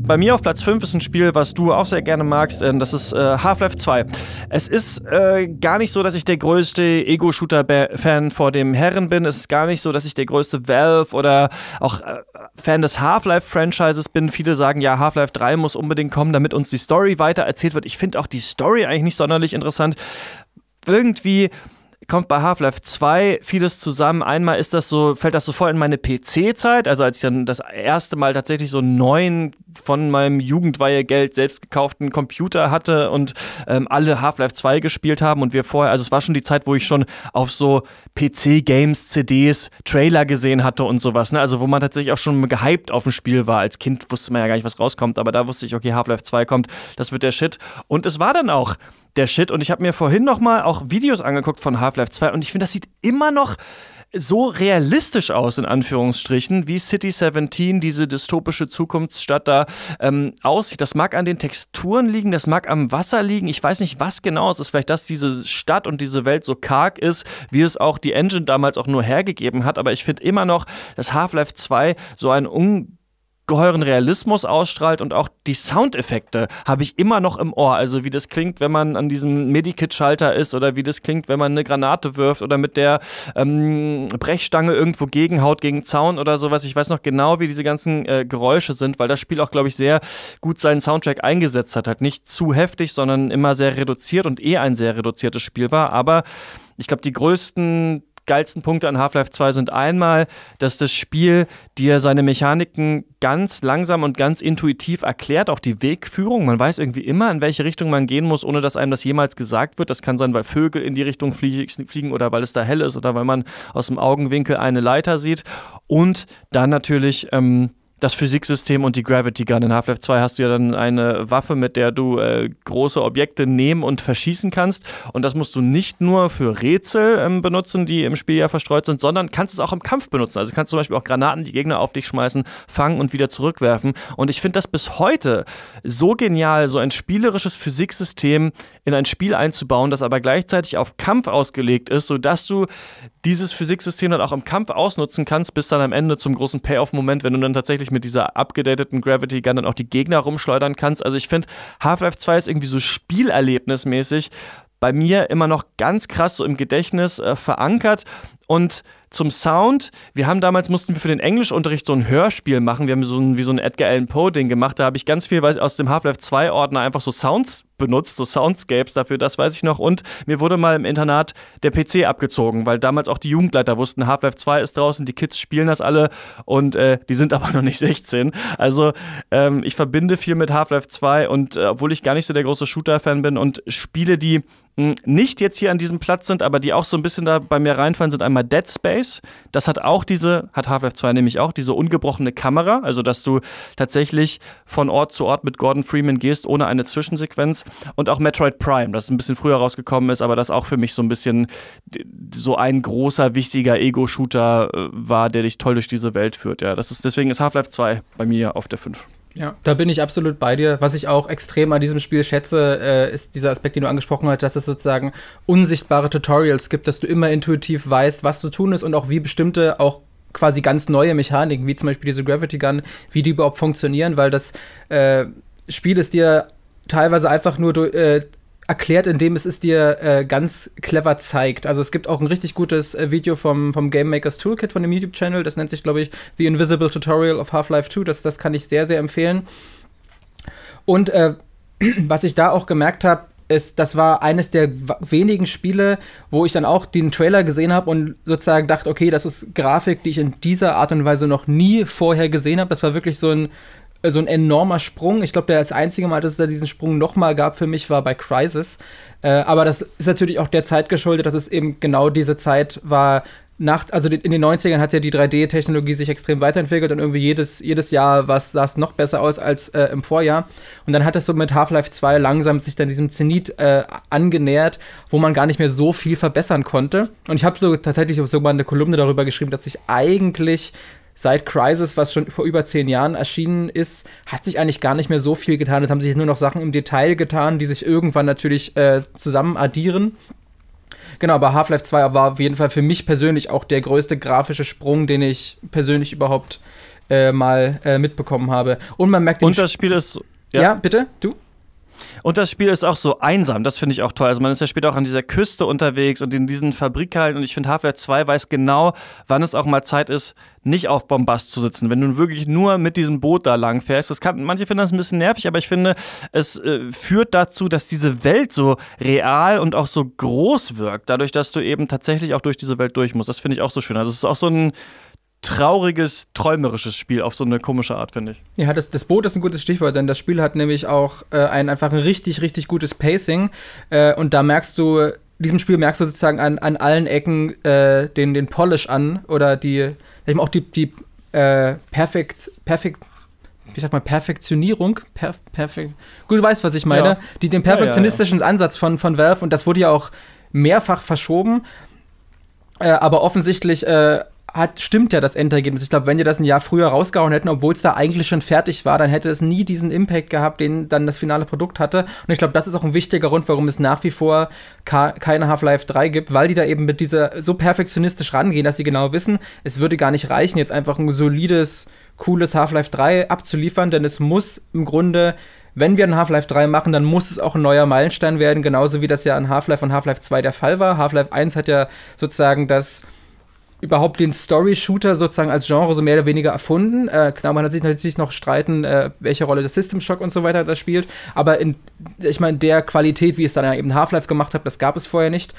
S1: Bei mir auf Platz 5 ist ein Spiel, was du auch sehr gerne magst. äh, Das ist äh, Half-Life 2. Es ist äh, gar nicht so, dass ich der größte Ego-Shooter-Fan vor dem Herren bin. Es ist gar nicht so, dass ich der größte Valve oder auch äh, Fan des Half-Life-Franchises bin. Viele sagen, ja, Half-Life 3 muss unbedingt kommen, damit uns die Story weiter erzählt wird. Ich finde auch die Story eigentlich nicht sonderlich interessant. Irgendwie kommt bei Half-Life 2 vieles zusammen. Einmal ist das so, fällt das so voll in meine PC-Zeit, also als ich dann das erste Mal tatsächlich so einen neuen von meinem Jugendweihegeld selbst gekauften Computer hatte und ähm, alle Half-Life 2 gespielt haben und wir vorher, also es war schon die Zeit, wo ich schon auf so PC-Games, CDs, Trailer gesehen hatte und sowas, ne? Also wo man tatsächlich auch schon gehypt auf ein Spiel war. Als Kind wusste man ja gar nicht, was rauskommt, aber da wusste ich, okay, Half-Life 2 kommt, das wird der Shit. Und es war dann auch der Shit. Und ich habe mir vorhin noch mal auch Videos angeguckt von Half-Life 2 und ich finde, das sieht immer noch so realistisch aus, in Anführungsstrichen, wie City 17, diese dystopische Zukunftsstadt da ähm, aussieht. Das mag an den Texturen liegen, das mag am Wasser liegen. Ich weiß nicht, was genau es ist. Vielleicht, dass diese Stadt und diese Welt so karg ist, wie es auch die Engine damals auch nur hergegeben hat. Aber ich finde immer noch, dass Half-Life 2 so ein un geheuren Realismus ausstrahlt und auch die Soundeffekte habe ich immer noch im Ohr. Also wie das klingt, wenn man an diesem Medikit-Schalter ist oder wie das klingt, wenn man eine Granate wirft oder mit der ähm, Brechstange irgendwo gegenhaut gegen Zaun oder sowas. Ich weiß noch genau, wie diese ganzen äh, Geräusche sind, weil das Spiel auch, glaube ich, sehr gut seinen Soundtrack eingesetzt hat. Halt nicht zu heftig, sondern immer sehr reduziert und eh ein sehr reduziertes Spiel war. Aber ich glaube, die größten geilsten Punkte an Half-Life 2 sind einmal, dass das Spiel dir seine Mechaniken ganz langsam und ganz intuitiv erklärt, auch die Wegführung. Man weiß irgendwie immer, in welche Richtung man gehen muss, ohne dass einem das jemals gesagt wird. Das kann sein, weil Vögel in die Richtung fliegen oder weil es da hell ist oder weil man aus dem Augenwinkel eine Leiter sieht. Und dann natürlich ähm, das Physiksystem und die Gravity Gun. In Half-Life 2 hast du ja dann eine Waffe, mit der du äh, große Objekte nehmen und verschießen kannst. Und das musst du nicht nur für Rätsel ähm, benutzen, die im Spiel ja verstreut sind, sondern kannst es auch im Kampf benutzen. Also kannst du zum Beispiel auch Granaten, die Gegner auf dich schmeißen, fangen und wieder zurückwerfen. Und ich finde das bis heute so genial, so ein spielerisches Physiksystem in ein Spiel einzubauen, das aber gleichzeitig auf Kampf ausgelegt ist, sodass du dieses Physiksystem dann auch im Kampf ausnutzen kannst, bis dann am Ende zum großen Payoff-Moment, wenn du dann tatsächlich mit dieser abgedateten Gravity Gun dann auch die Gegner rumschleudern kannst. Also ich finde, Half-Life 2 ist irgendwie so spielerlebnismäßig bei mir immer noch ganz krass so im Gedächtnis äh, verankert und zum Sound. Wir haben damals, mussten wir für den Englischunterricht so ein Hörspiel machen. Wir haben so ein, wie so ein Edgar Allan Poe-Ding gemacht. Da habe ich ganz viel aus dem Half-Life 2-Ordner einfach so Sounds benutzt, so Soundscapes dafür, das weiß ich noch. Und mir wurde mal im Internat der PC abgezogen, weil damals auch die Jugendleiter wussten, Half-Life 2 ist draußen, die Kids spielen das alle und äh, die sind <laughs> aber noch nicht 16. Also ähm, ich verbinde viel mit Half-Life 2 und äh, obwohl ich gar nicht so der große Shooter-Fan bin und Spiele, die nicht jetzt hier an diesem Platz sind, aber die auch so ein bisschen da bei mir reinfallen, sind einmal Dead Space. Das hat auch diese, hat Half-Life 2 nämlich auch, diese ungebrochene Kamera, also dass du tatsächlich von Ort zu Ort mit Gordon Freeman gehst, ohne eine Zwischensequenz. Und auch Metroid Prime, das ein bisschen früher rausgekommen ist, aber das auch für mich so ein bisschen so ein großer, wichtiger Ego-Shooter äh, war, der dich toll durch diese Welt führt. Ja, das ist, deswegen ist Half-Life 2 bei mir auf der 5.
S2: Ja, da bin ich absolut bei dir. Was ich auch extrem an diesem Spiel schätze, äh, ist dieser Aspekt, den du angesprochen hast, dass es sozusagen unsichtbare Tutorials gibt, dass du immer intuitiv weißt, was zu tun ist und auch wie bestimmte, auch quasi ganz neue Mechaniken, wie zum Beispiel diese Gravity Gun, wie die überhaupt funktionieren, weil das äh, Spiel ist dir teilweise einfach nur äh, erklärt, indem es es dir äh, ganz clever zeigt. Also es gibt auch ein richtig gutes äh, Video vom, vom Game Makers Toolkit von dem YouTube-Channel. Das nennt sich, glaube ich, The Invisible Tutorial of Half-Life 2. Das, das kann ich sehr, sehr empfehlen. Und äh, <clears throat> was ich da auch gemerkt habe, ist, das war eines der wenigen Spiele, wo ich dann auch den Trailer gesehen habe und sozusagen dachte, okay, das ist Grafik, die ich in dieser Art und Weise noch nie vorher gesehen habe. Das war wirklich so ein so ein enormer Sprung. Ich glaube, das einzige Mal, dass es da diesen Sprung nochmal gab für mich, war bei Crisis. Äh, aber das ist natürlich auch der Zeit geschuldet, dass es eben genau diese Zeit war. Nach, also in den 90ern hat ja die 3D-Technologie sich extrem weiterentwickelt und irgendwie jedes, jedes Jahr sah es noch besser aus als äh, im Vorjahr. Und dann hat es so mit Half-Life 2 langsam sich dann diesem Zenit äh, angenähert, wo man gar nicht mehr so viel verbessern konnte. Und ich habe so tatsächlich so mal eine Kolumne darüber geschrieben, dass sich eigentlich seit Crisis, was schon vor über zehn Jahren erschienen ist, hat sich eigentlich gar nicht mehr so viel getan. Es haben sich nur noch Sachen im Detail getan, die sich irgendwann natürlich äh, zusammen addieren. Genau, aber Half-Life 2 war auf jeden Fall für mich persönlich auch der größte grafische Sprung, den ich persönlich überhaupt äh, mal äh, mitbekommen habe. Und man merkt
S1: Und das Spiel ist.
S2: Ja, ja bitte? Du?
S1: Und das Spiel ist auch so einsam, das finde ich auch toll. Also man ist ja später auch an dieser Küste unterwegs und in diesen Fabrikhallen und ich finde Half-Life 2 weiß genau, wann es auch mal Zeit ist, nicht auf Bombast zu sitzen. Wenn du wirklich nur mit diesem Boot da lang fährst, das kann, manche finden das ein bisschen nervig, aber ich finde, es äh, führt dazu, dass diese Welt so real und auch so groß wirkt, dadurch, dass du eben tatsächlich auch durch diese Welt durch musst. Das finde ich auch so schön. Also es ist auch so ein trauriges, träumerisches Spiel auf so eine komische Art, finde ich.
S2: Ja, das, das Boot ist ein gutes Stichwort, denn das Spiel hat nämlich auch äh, ein einfach ein richtig, richtig gutes Pacing. Äh, und da merkst du, diesem Spiel merkst du sozusagen an, an allen Ecken äh, den, den Polish an oder die, eben auch die, die äh, perfekt, perfekt, wie sagt man, Perfektionierung. Per, perfekt. Gut, du weißt, was ich meine. Ja. Die, den perfektionistischen ja, ja, Ansatz von, von Valve und das wurde ja auch mehrfach verschoben. Äh, aber offensichtlich äh, hat, stimmt ja das Endergebnis. Ich glaube, wenn die das ein Jahr früher rausgehauen hätten, obwohl es da eigentlich schon fertig war, dann hätte es nie diesen Impact gehabt, den dann das finale Produkt hatte. Und ich glaube, das ist auch ein wichtiger Grund, warum es nach wie vor keine Half-Life 3 gibt, weil die da eben mit dieser so perfektionistisch rangehen, dass sie genau wissen, es würde gar nicht reichen, jetzt einfach ein solides, cooles Half-Life 3 abzuliefern, denn es muss im Grunde wenn wir ein Half-Life 3 machen, dann muss es auch ein neuer Meilenstein werden, genauso wie das ja an Half-Life und Half-Life 2 der Fall war. Half-Life 1 hat ja sozusagen das überhaupt den Story-Shooter sozusagen als Genre so mehr oder weniger erfunden. Äh, klar, man hat sich natürlich noch streiten, äh, welche Rolle das System Shock und so weiter da spielt. Aber in, ich meine, der Qualität, wie es dann ja eben Half-Life gemacht hat, das gab es vorher nicht.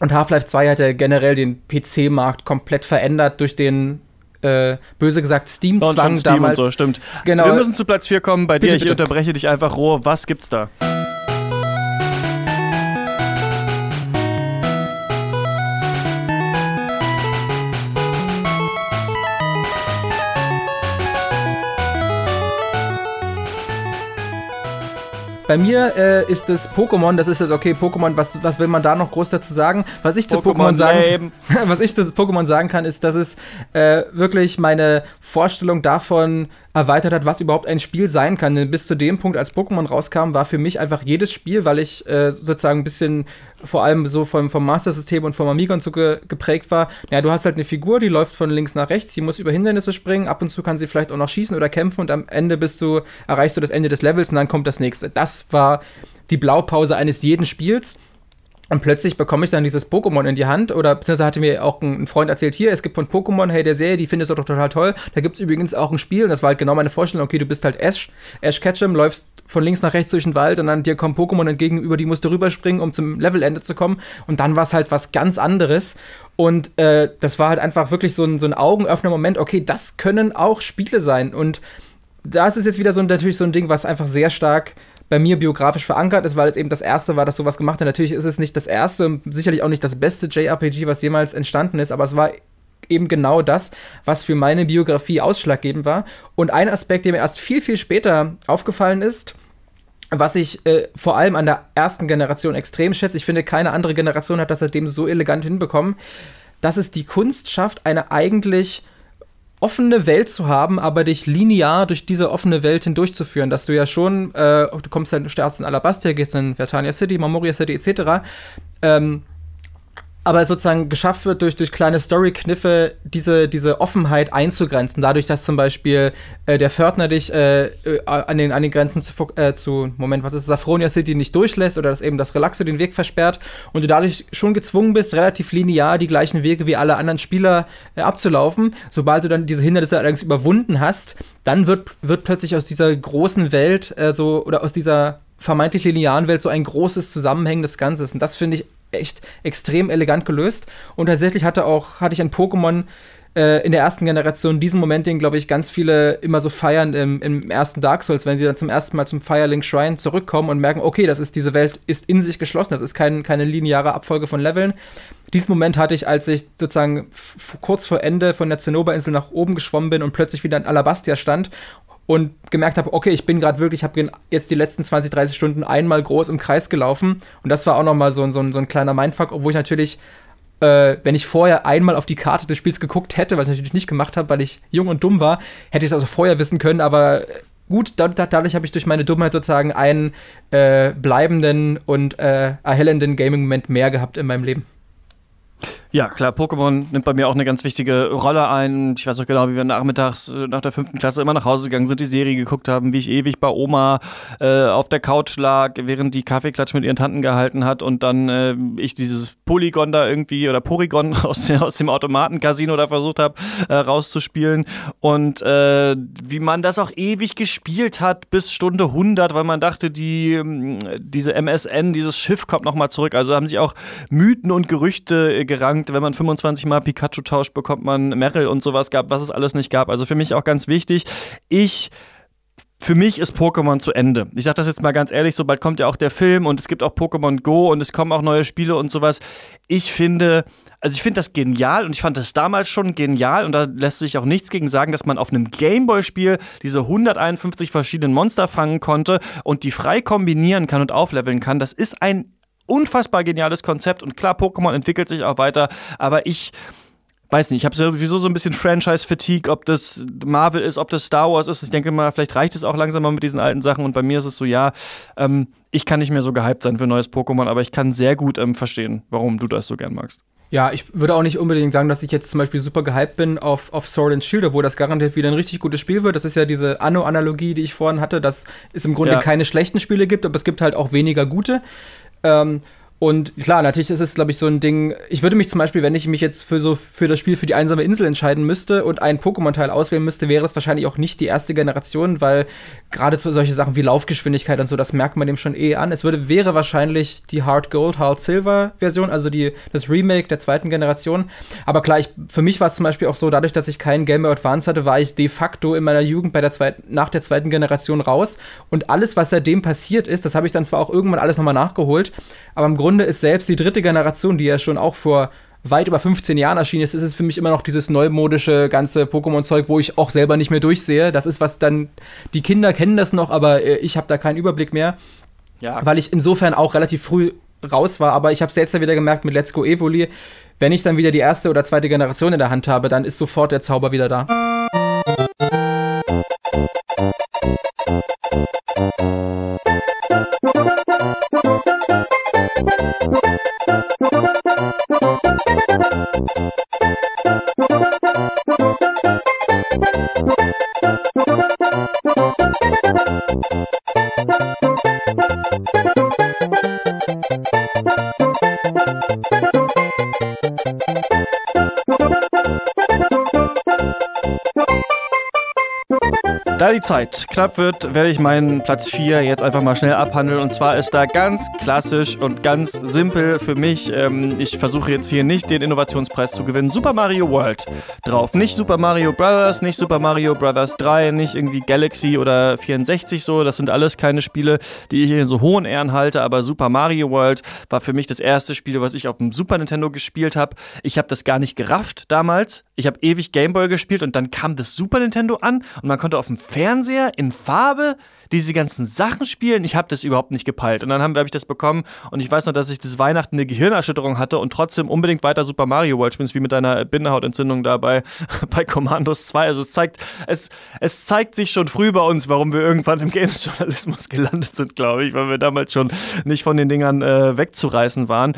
S2: Und Half-Life 2 hat ja generell den PC-Markt komplett verändert durch den äh, böse gesagt Steam-Zwang
S1: Steam damals. Und so, stimmt. Genau. Wir müssen zu Platz 4 kommen. Bei bitte, dir, ich bitte. unterbreche dich einfach roh. Was gibt's da?
S2: Bei mir äh, ist es Pokémon, das ist jetzt okay, Pokémon, was, was will man da noch groß dazu sagen? Was ich zu Pokémon sagen, <laughs> was ich zu Pokémon sagen kann, ist, dass es äh, wirklich meine Vorstellung davon erweitert hat, was überhaupt ein Spiel sein kann. Denn bis zu dem Punkt, als Pokémon rauskam, war für mich einfach jedes Spiel, weil ich äh, sozusagen ein bisschen vor allem so vom, vom Master-System und vom Amiga und so ge geprägt war. Ja, du hast halt eine Figur, die läuft von links nach rechts, sie muss über Hindernisse springen, ab und zu kann sie vielleicht auch noch schießen oder kämpfen und am Ende bist du, erreichst du das Ende des Levels und dann kommt das nächste. Das war die Blaupause eines jeden Spiels. Und plötzlich bekomme ich dann dieses Pokémon in die Hand oder beziehungsweise hatte mir auch ein Freund erzählt, hier, es gibt von Pokémon, hey, der Serie, die findest du doch total toll. Da gibt es übrigens auch ein Spiel und das war halt genau meine Vorstellung, okay, du bist halt Ash, Ash Ketchum, läufst von links nach rechts durch den Wald und dann dir kommen Pokémon entgegen, über die musst du rüberspringen, um zum Levelende zu kommen. Und dann war es halt was ganz anderes. Und äh, das war halt einfach wirklich so ein, so ein Augenöffner-Moment, okay, das können auch Spiele sein. Und das ist jetzt wieder so natürlich so ein Ding, was einfach sehr stark bei mir biografisch verankert ist, weil es eben das erste war, das sowas gemacht hat. Natürlich ist es nicht das erste, sicherlich auch nicht das beste JRPG, was jemals entstanden ist, aber es war eben genau das, was für meine Biografie ausschlaggebend war. Und ein Aspekt, der mir erst viel, viel später aufgefallen ist, was ich äh, vor allem an der ersten Generation extrem schätze, ich finde, keine andere Generation hat das seitdem so elegant hinbekommen, dass es die Kunst schafft, eine eigentlich offene Welt zu haben, aber dich linear durch diese offene Welt hindurchzuführen, dass du ja schon, äh, du kommst dann, startest in Alabastia, gehst in Vertania City, Memoria City etc., ähm, aber sozusagen geschafft wird, durch, durch kleine Story-Kniffe diese, diese Offenheit einzugrenzen. Dadurch, dass zum Beispiel äh, der Pförtner dich äh, äh an, den, an den Grenzen zu, äh, zu, Moment, was ist Safronia City nicht durchlässt oder dass eben das Relaxo den Weg versperrt und du dadurch schon gezwungen bist, relativ linear die gleichen Wege wie alle anderen Spieler äh, abzulaufen. Sobald du dann diese Hindernisse allerdings überwunden hast, dann wird, wird plötzlich aus dieser großen Welt äh, so oder aus dieser vermeintlich linearen Welt so ein großes zusammenhängendes Ganzes. Und das finde ich echt extrem elegant gelöst. Und tatsächlich hatte auch, hatte ich ein Pokémon äh, in der ersten Generation diesen Moment, den, glaube ich, ganz viele immer so feiern im, im, ersten Dark Souls, wenn sie dann zum ersten Mal zum Firelink Shrine zurückkommen und merken, okay, das ist, diese Welt ist in sich geschlossen, das ist kein, keine lineare Abfolge von Leveln. Diesen Moment hatte ich, als ich sozusagen kurz vor Ende von der Zinnoberinsel nach oben geschwommen bin und plötzlich wieder in Alabastia stand und gemerkt habe, okay, ich bin gerade wirklich, ich habe jetzt die letzten 20, 30 Stunden einmal groß im Kreis gelaufen und das war auch nochmal so, so, so ein kleiner Mindfuck, obwohl ich natürlich, äh, wenn ich vorher einmal auf die Karte des Spiels geguckt hätte, was ich natürlich nicht gemacht habe, weil ich jung und dumm war, hätte ich es also vorher wissen können, aber gut, dadurch habe ich durch meine Dummheit sozusagen einen äh, bleibenden und äh, erhellenden Gaming-Moment mehr gehabt in meinem Leben.
S1: Ja, klar, Pokémon nimmt bei mir auch eine ganz wichtige Rolle ein. Ich weiß auch genau, wie wir nachmittags äh, nach der fünften Klasse immer nach Hause gegangen sind, die Serie geguckt haben, wie ich ewig bei Oma äh, auf der Couch lag, während die Kaffeeklatsch mit ihren Tanten gehalten hat und dann äh, ich dieses Polygon da irgendwie oder Porygon <laughs> aus, aus dem Automatencasino da versucht habe äh, rauszuspielen und äh, wie man das auch ewig gespielt hat bis Stunde 100, weil man dachte, die ähm, diese MSN, dieses Schiff kommt nochmal zurück. Also haben sich auch Mythen und Gerüchte äh, gerankt wenn man 25 Mal Pikachu tauscht, bekommt man Meryl und sowas gab, was es alles nicht gab. Also für mich auch ganz wichtig. Ich für mich ist Pokémon zu Ende. Ich sage das jetzt mal ganz ehrlich, sobald kommt ja auch der Film und es gibt auch Pokémon Go und es kommen auch neue Spiele und sowas. Ich finde, also ich finde das genial und ich fand das damals schon genial und da lässt sich auch nichts gegen sagen, dass man auf einem Gameboy-Spiel diese 151 verschiedenen Monster fangen konnte und die frei kombinieren kann und aufleveln kann. Das ist ein unfassbar geniales Konzept und klar, Pokémon entwickelt sich auch weiter, aber ich weiß nicht, ich habe sowieso so ein bisschen Franchise-Fatigue, ob das Marvel ist, ob das Star Wars ist. Ich denke mal, vielleicht reicht es auch langsam mal mit diesen alten Sachen. Und bei mir ist es so, ja, ähm, ich kann nicht mehr so gehypt sein für neues Pokémon, aber ich kann sehr gut ähm, verstehen, warum du das so gern magst.
S2: Ja, ich würde auch nicht unbedingt sagen, dass ich jetzt zum Beispiel super gehypt bin auf, auf Sword and Shield, wo das garantiert wieder ein richtig gutes Spiel wird. Das ist ja diese Anno-Analogie, die ich vorhin hatte, dass es im Grunde ja. keine schlechten Spiele gibt, aber es gibt halt auch weniger gute. Ähm, und klar, natürlich ist es, glaube ich, so ein Ding. Ich würde mich zum Beispiel, wenn ich mich jetzt für so für das Spiel für die einsame Insel entscheiden müsste und einen Pokémon-Teil auswählen müsste, wäre es wahrscheinlich auch nicht die erste Generation, weil gerade solche Sachen wie Laufgeschwindigkeit und so, das merkt man dem schon eh an. Es würde, wäre wahrscheinlich die Hard Gold, Hard Silver Version, also die, das Remake der zweiten Generation. Aber klar, ich, für mich war es zum Beispiel auch so, dadurch, dass ich keinen Game Boy Advance hatte, war ich de facto in meiner Jugend bei der zweiten, nach der zweiten Generation raus. Und alles, was seitdem passiert ist, das habe ich dann zwar auch irgendwann alles nochmal nachgeholt, aber im Grunde ist selbst die dritte Generation, die ja schon auch vor weit über 15 Jahren erschienen ist, ist es für mich immer noch dieses neumodische ganze Pokémon-Zeug, wo ich auch selber nicht mehr durchsehe. Das ist was dann, die Kinder kennen das noch, aber äh, ich habe da keinen Überblick mehr. Ja. Weil ich insofern auch relativ früh raus war, aber ich habe es jetzt ja wieder gemerkt mit Let's Go Evoli, wenn ich dann wieder die erste oder zweite Generation in der Hand habe, dann ist sofort der Zauber wieder da.
S1: Da フフフフ。Die Zeit knapp wird, werde ich meinen Platz 4 jetzt einfach mal schnell abhandeln. Und zwar ist da ganz klassisch und ganz simpel für mich. Ähm, ich versuche jetzt hier nicht den Innovationspreis zu gewinnen. Super Mario World drauf. Nicht Super Mario Brothers, nicht Super Mario Brothers 3, nicht irgendwie Galaxy oder 64 so. Das sind alles keine Spiele, die ich in so hohen Ehren halte. Aber Super Mario World war für mich das erste Spiel, was ich auf dem Super Nintendo gespielt habe. Ich habe das gar nicht gerafft damals. Ich habe ewig Gameboy gespielt und dann kam das Super Nintendo an und man konnte auf dem Fernseher in Farbe diese ganzen Sachen spielen. Ich habe das überhaupt nicht gepeilt. Und dann habe hab ich das bekommen und ich weiß noch, dass ich das Weihnachten eine Gehirnerschütterung hatte und trotzdem unbedingt weiter Super Mario World spielen, wie mit deiner Bindehautentzündung da bei, <laughs> bei Commandos 2. Also es zeigt, es, es zeigt sich schon früh bei uns, warum wir irgendwann im Games-Journalismus gelandet sind, glaube ich, weil wir damals schon nicht von den Dingern äh, wegzureißen waren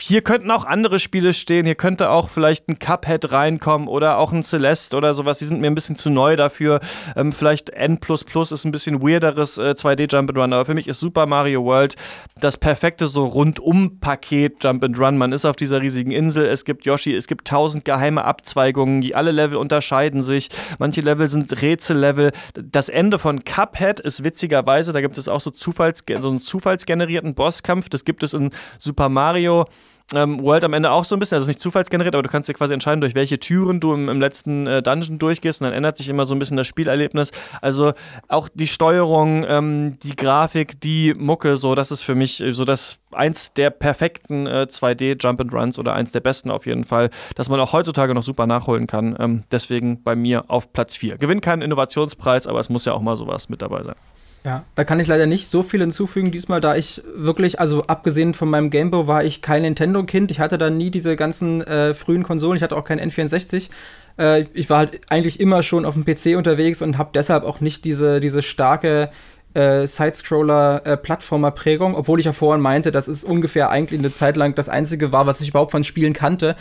S1: hier könnten auch andere Spiele stehen. Hier könnte auch vielleicht ein Cuphead reinkommen oder auch ein Celeste oder sowas. Die sind mir ein bisschen zu neu dafür. Ähm, vielleicht N ist ein bisschen weirderes äh, 2D Jump'n'Run. Aber für mich ist Super Mario World das perfekte so rundum-Paket Jump'n'Run. Man ist auf dieser riesigen Insel. Es gibt Yoshi. Es gibt tausend geheime Abzweigungen. Die alle Level unterscheiden sich. Manche Level sind Rätsellevel. Das Ende von Cuphead ist witzigerweise, da gibt es auch so, Zufalls, so einen zufallsgenerierten Bosskampf. Das gibt es in Super Mario ähm, World am Ende auch so ein bisschen, also nicht zufallsgeneriert, aber du kannst dir quasi entscheiden, durch welche Türen du im, im letzten äh, Dungeon durchgehst und dann ändert sich immer so ein bisschen das Spielerlebnis. Also auch die Steuerung, ähm, die Grafik, die Mucke, so, das ist für mich äh, so das eins der perfekten äh, 2D Jump and Runs oder eins der besten auf jeden Fall, dass man auch heutzutage noch super nachholen kann. Ähm, deswegen bei mir auf Platz 4. Gewinnt keinen Innovationspreis, aber es muss ja auch mal sowas mit dabei sein.
S2: Ja, da kann ich leider nicht so viel hinzufügen diesmal, da ich wirklich, also abgesehen von meinem Gameboy war ich kein Nintendo-Kind. Ich hatte da nie diese ganzen äh, frühen Konsolen, ich hatte auch kein N64. Äh, ich war halt eigentlich immer schon auf dem PC unterwegs und habe deshalb auch nicht diese, diese starke äh, Sidescroller-Plattformer-Prägung, obwohl ich ja vorhin meinte, das ist ungefähr eigentlich eine Zeit lang das einzige war, was ich überhaupt von Spielen kannte.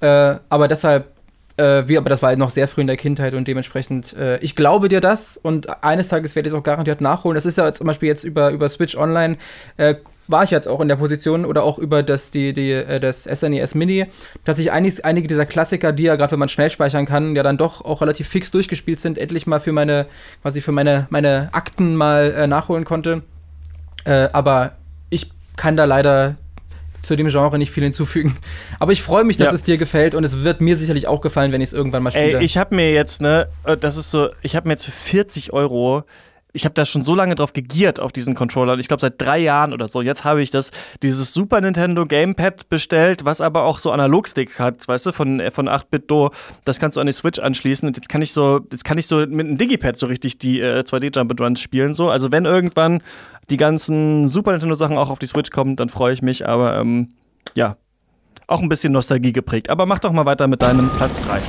S2: Äh, aber deshalb äh, wie, aber das war halt noch sehr früh in der Kindheit und dementsprechend, äh, ich glaube dir das und eines Tages werde ich es auch garantiert nachholen. Das ist ja zum Beispiel jetzt über, über Switch Online, äh, war ich jetzt auch in der Position oder auch über das, die, die, äh, das SNES e Mini, dass ich einig, einige dieser Klassiker, die ja gerade wenn man schnell speichern kann, ja dann doch auch relativ fix durchgespielt sind, endlich mal für meine, quasi für meine, meine Akten mal äh, nachholen konnte. Äh, aber ich kann da leider zu dem Genre nicht viel hinzufügen. Aber ich freue mich, dass ja. es dir gefällt und es wird mir sicherlich auch gefallen, wenn ich es irgendwann mal spiele.
S1: Ey, ich habe mir jetzt, ne, äh, das ist so, ich habe mir jetzt für 40 Euro ich habe da schon so lange drauf gegiert auf diesen Controller. Ich glaube seit drei Jahren oder so. Jetzt habe ich das dieses Super Nintendo Gamepad bestellt, was aber auch so Analogstick hat, weißt du, von äh, von 8-Bit-Do. Das kannst du an die Switch anschließen. Und jetzt kann ich so, jetzt kann ich so mit einem Digipad so richtig die äh, 2D Jump Runs spielen. So, also wenn irgendwann die ganzen Super Nintendo Sachen auch auf die Switch kommen, dann freue ich mich. Aber ähm, ja, auch ein bisschen Nostalgie geprägt. Aber mach doch mal weiter mit deinem Platz 3.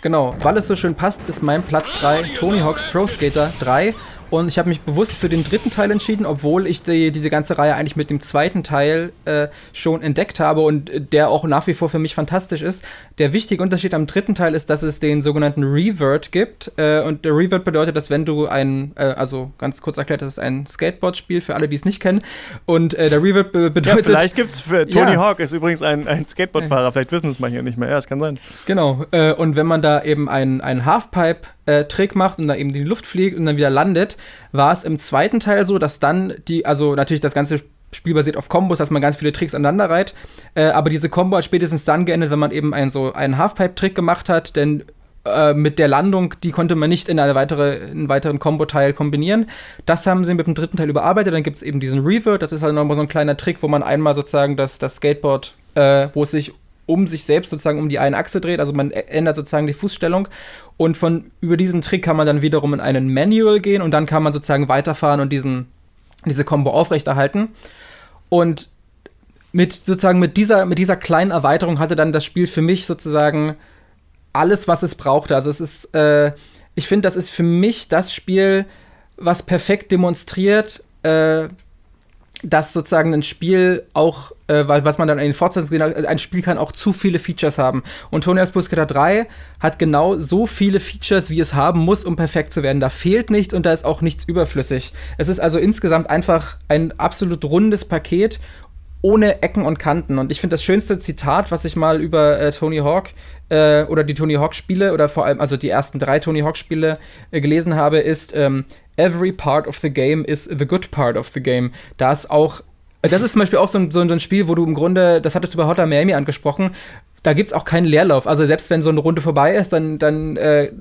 S2: Genau, weil es so schön passt, ist mein Platz 3 Tony Hawk's Pro Skater 3. Und ich habe mich bewusst für den dritten Teil entschieden, obwohl ich die, diese ganze Reihe eigentlich mit dem zweiten Teil äh, schon entdeckt habe und der auch nach wie vor für mich fantastisch ist. Der wichtige Unterschied am dritten Teil ist, dass es den sogenannten Revert gibt. Äh, und der Revert bedeutet, dass wenn du ein, äh, also ganz kurz erklärt, das ist ein Skateboard-Spiel für alle, die es nicht kennen. Und äh, der Revert be bedeutet.
S1: Ja, vielleicht gibt es für Tony ja. Hawk, ist übrigens ein, ein Skateboardfahrer, vielleicht wissen es hier nicht mehr. Ja, das kann sein.
S2: Genau. Äh, und wenn man da eben einen, einen Halfpipe äh, macht und dann eben in die Luft fliegt und dann wieder landet, war es im zweiten Teil so, dass dann die, also natürlich das ganze Spiel basiert auf Kombos, dass man ganz viele Tricks aneinander reiht. Äh, aber diese Combo hat spätestens dann geendet, wenn man eben einen so einen Halfpipe-Trick gemacht hat, denn äh, mit der Landung, die konnte man nicht in eine weitere, einen weiteren Combo-Teil kombinieren. Das haben sie mit dem dritten Teil überarbeitet. Dann gibt es eben diesen Revert, das ist halt nochmal so ein kleiner Trick, wo man einmal sozusagen das, das Skateboard, äh, wo es sich um sich selbst sozusagen um die eine Achse dreht, also man ändert sozusagen die Fußstellung und von über diesen Trick kann man dann wiederum in einen Manual gehen und dann kann man sozusagen weiterfahren und diesen diese Combo aufrechterhalten. Und mit sozusagen mit dieser, mit dieser kleinen Erweiterung hatte dann das Spiel für mich sozusagen alles, was es brauchte. Also es ist, äh, ich finde, das ist für mich das Spiel, was perfekt demonstriert, äh, dass sozusagen ein Spiel auch, äh, was man dann in den Fortsetzungen gesehen hat, ein Spiel kann auch zu viele Features haben. Und Tony Hawk's Pro Skater 3 hat genau so viele Features, wie es haben muss, um perfekt zu werden. Da fehlt nichts und da ist auch nichts überflüssig. Es ist also insgesamt einfach ein absolut rundes Paket ohne Ecken und Kanten. Und ich finde das schönste Zitat, was ich mal über äh, Tony Hawk äh, oder die Tony Hawk Spiele oder vor allem also die ersten drei Tony Hawk Spiele äh, gelesen habe, ist ähm, Every part of the game is the good part of the game. Da ist auch das ist zum Beispiel auch so ein, so ein Spiel, wo du im Grunde, das hattest du bei Hotter Miami angesprochen, da gibt es auch keinen Leerlauf. Also selbst wenn so eine Runde vorbei ist, dann, dann äh,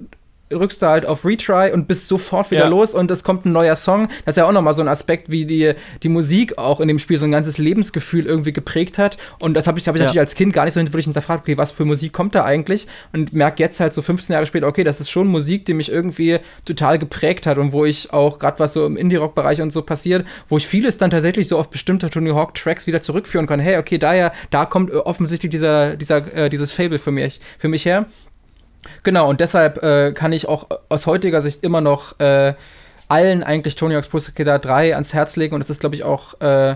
S2: rückst du halt auf Retry und bist sofort wieder ja. los und es kommt ein neuer Song. Das ist ja auch nochmal so ein Aspekt, wie die, die Musik auch in dem Spiel so ein ganzes Lebensgefühl irgendwie geprägt hat. Und das habe ich, hab ich ja. natürlich als Kind gar nicht so wirklich hinterfragt, okay, was für Musik kommt da eigentlich? Und merke jetzt halt so 15 Jahre später, okay, das ist schon Musik, die mich irgendwie total geprägt hat und wo ich auch, gerade was so im Indie-Rock-Bereich und so passiert, wo ich vieles dann tatsächlich so auf bestimmte Tony Hawk-Tracks wieder zurückführen kann. Hey, okay, da ja, da kommt offensichtlich dieser, dieser, äh, dieses Fable für mich, für mich her. Genau, und deshalb äh, kann ich auch aus heutiger Sicht immer noch äh, allen eigentlich Tony Hawk's Pro Skater 3 ans Herz legen und es ist, glaube ich, auch äh,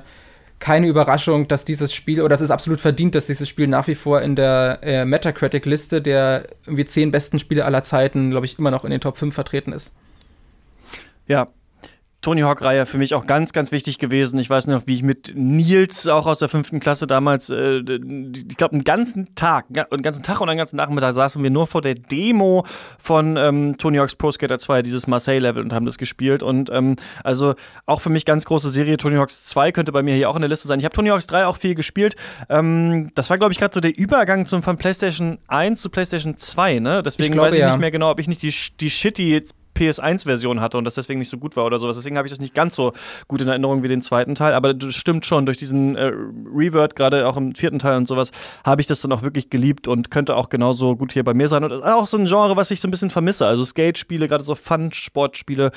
S2: keine Überraschung, dass dieses Spiel, oder es ist absolut verdient, dass dieses Spiel nach wie vor in der äh, Metacritic-Liste der irgendwie zehn besten Spiele aller Zeiten, glaube ich, immer noch in den Top 5 vertreten ist.
S1: Ja, Tony Hawk-Reihe für mich auch ganz, ganz wichtig gewesen. Ich weiß noch, wie ich mit Nils auch aus der fünften Klasse damals, äh, ich glaube, einen ganzen Tag, einen ganzen Tag und einen ganzen Nachmittag saßen wir nur vor der Demo von ähm, Tony Hawk's Pro Skater 2, dieses Marseille-Level und haben das gespielt. Und ähm, also auch für mich ganz große Serie. Tony Hawk's 2 könnte bei mir hier auch in der Liste sein. Ich habe Tony Hawk's 3 auch viel gespielt. Ähm, das war, glaube ich, gerade so der Übergang zum, von PlayStation 1 zu PlayStation 2, ne? Deswegen ich glaube, weiß ich ja. nicht mehr genau, ob ich nicht die, die shitty PS1-Version hatte und das deswegen nicht so gut war oder sowas. Deswegen habe ich das nicht ganz so gut in Erinnerung wie den zweiten Teil. Aber das stimmt schon, durch diesen äh, Revert, gerade auch im vierten Teil und sowas, habe ich das dann auch wirklich geliebt und könnte auch genauso gut hier bei mir sein. Und das ist auch so ein Genre, was ich so ein bisschen vermisse. Also Skate-Spiele, gerade so Fun-Sportspiele,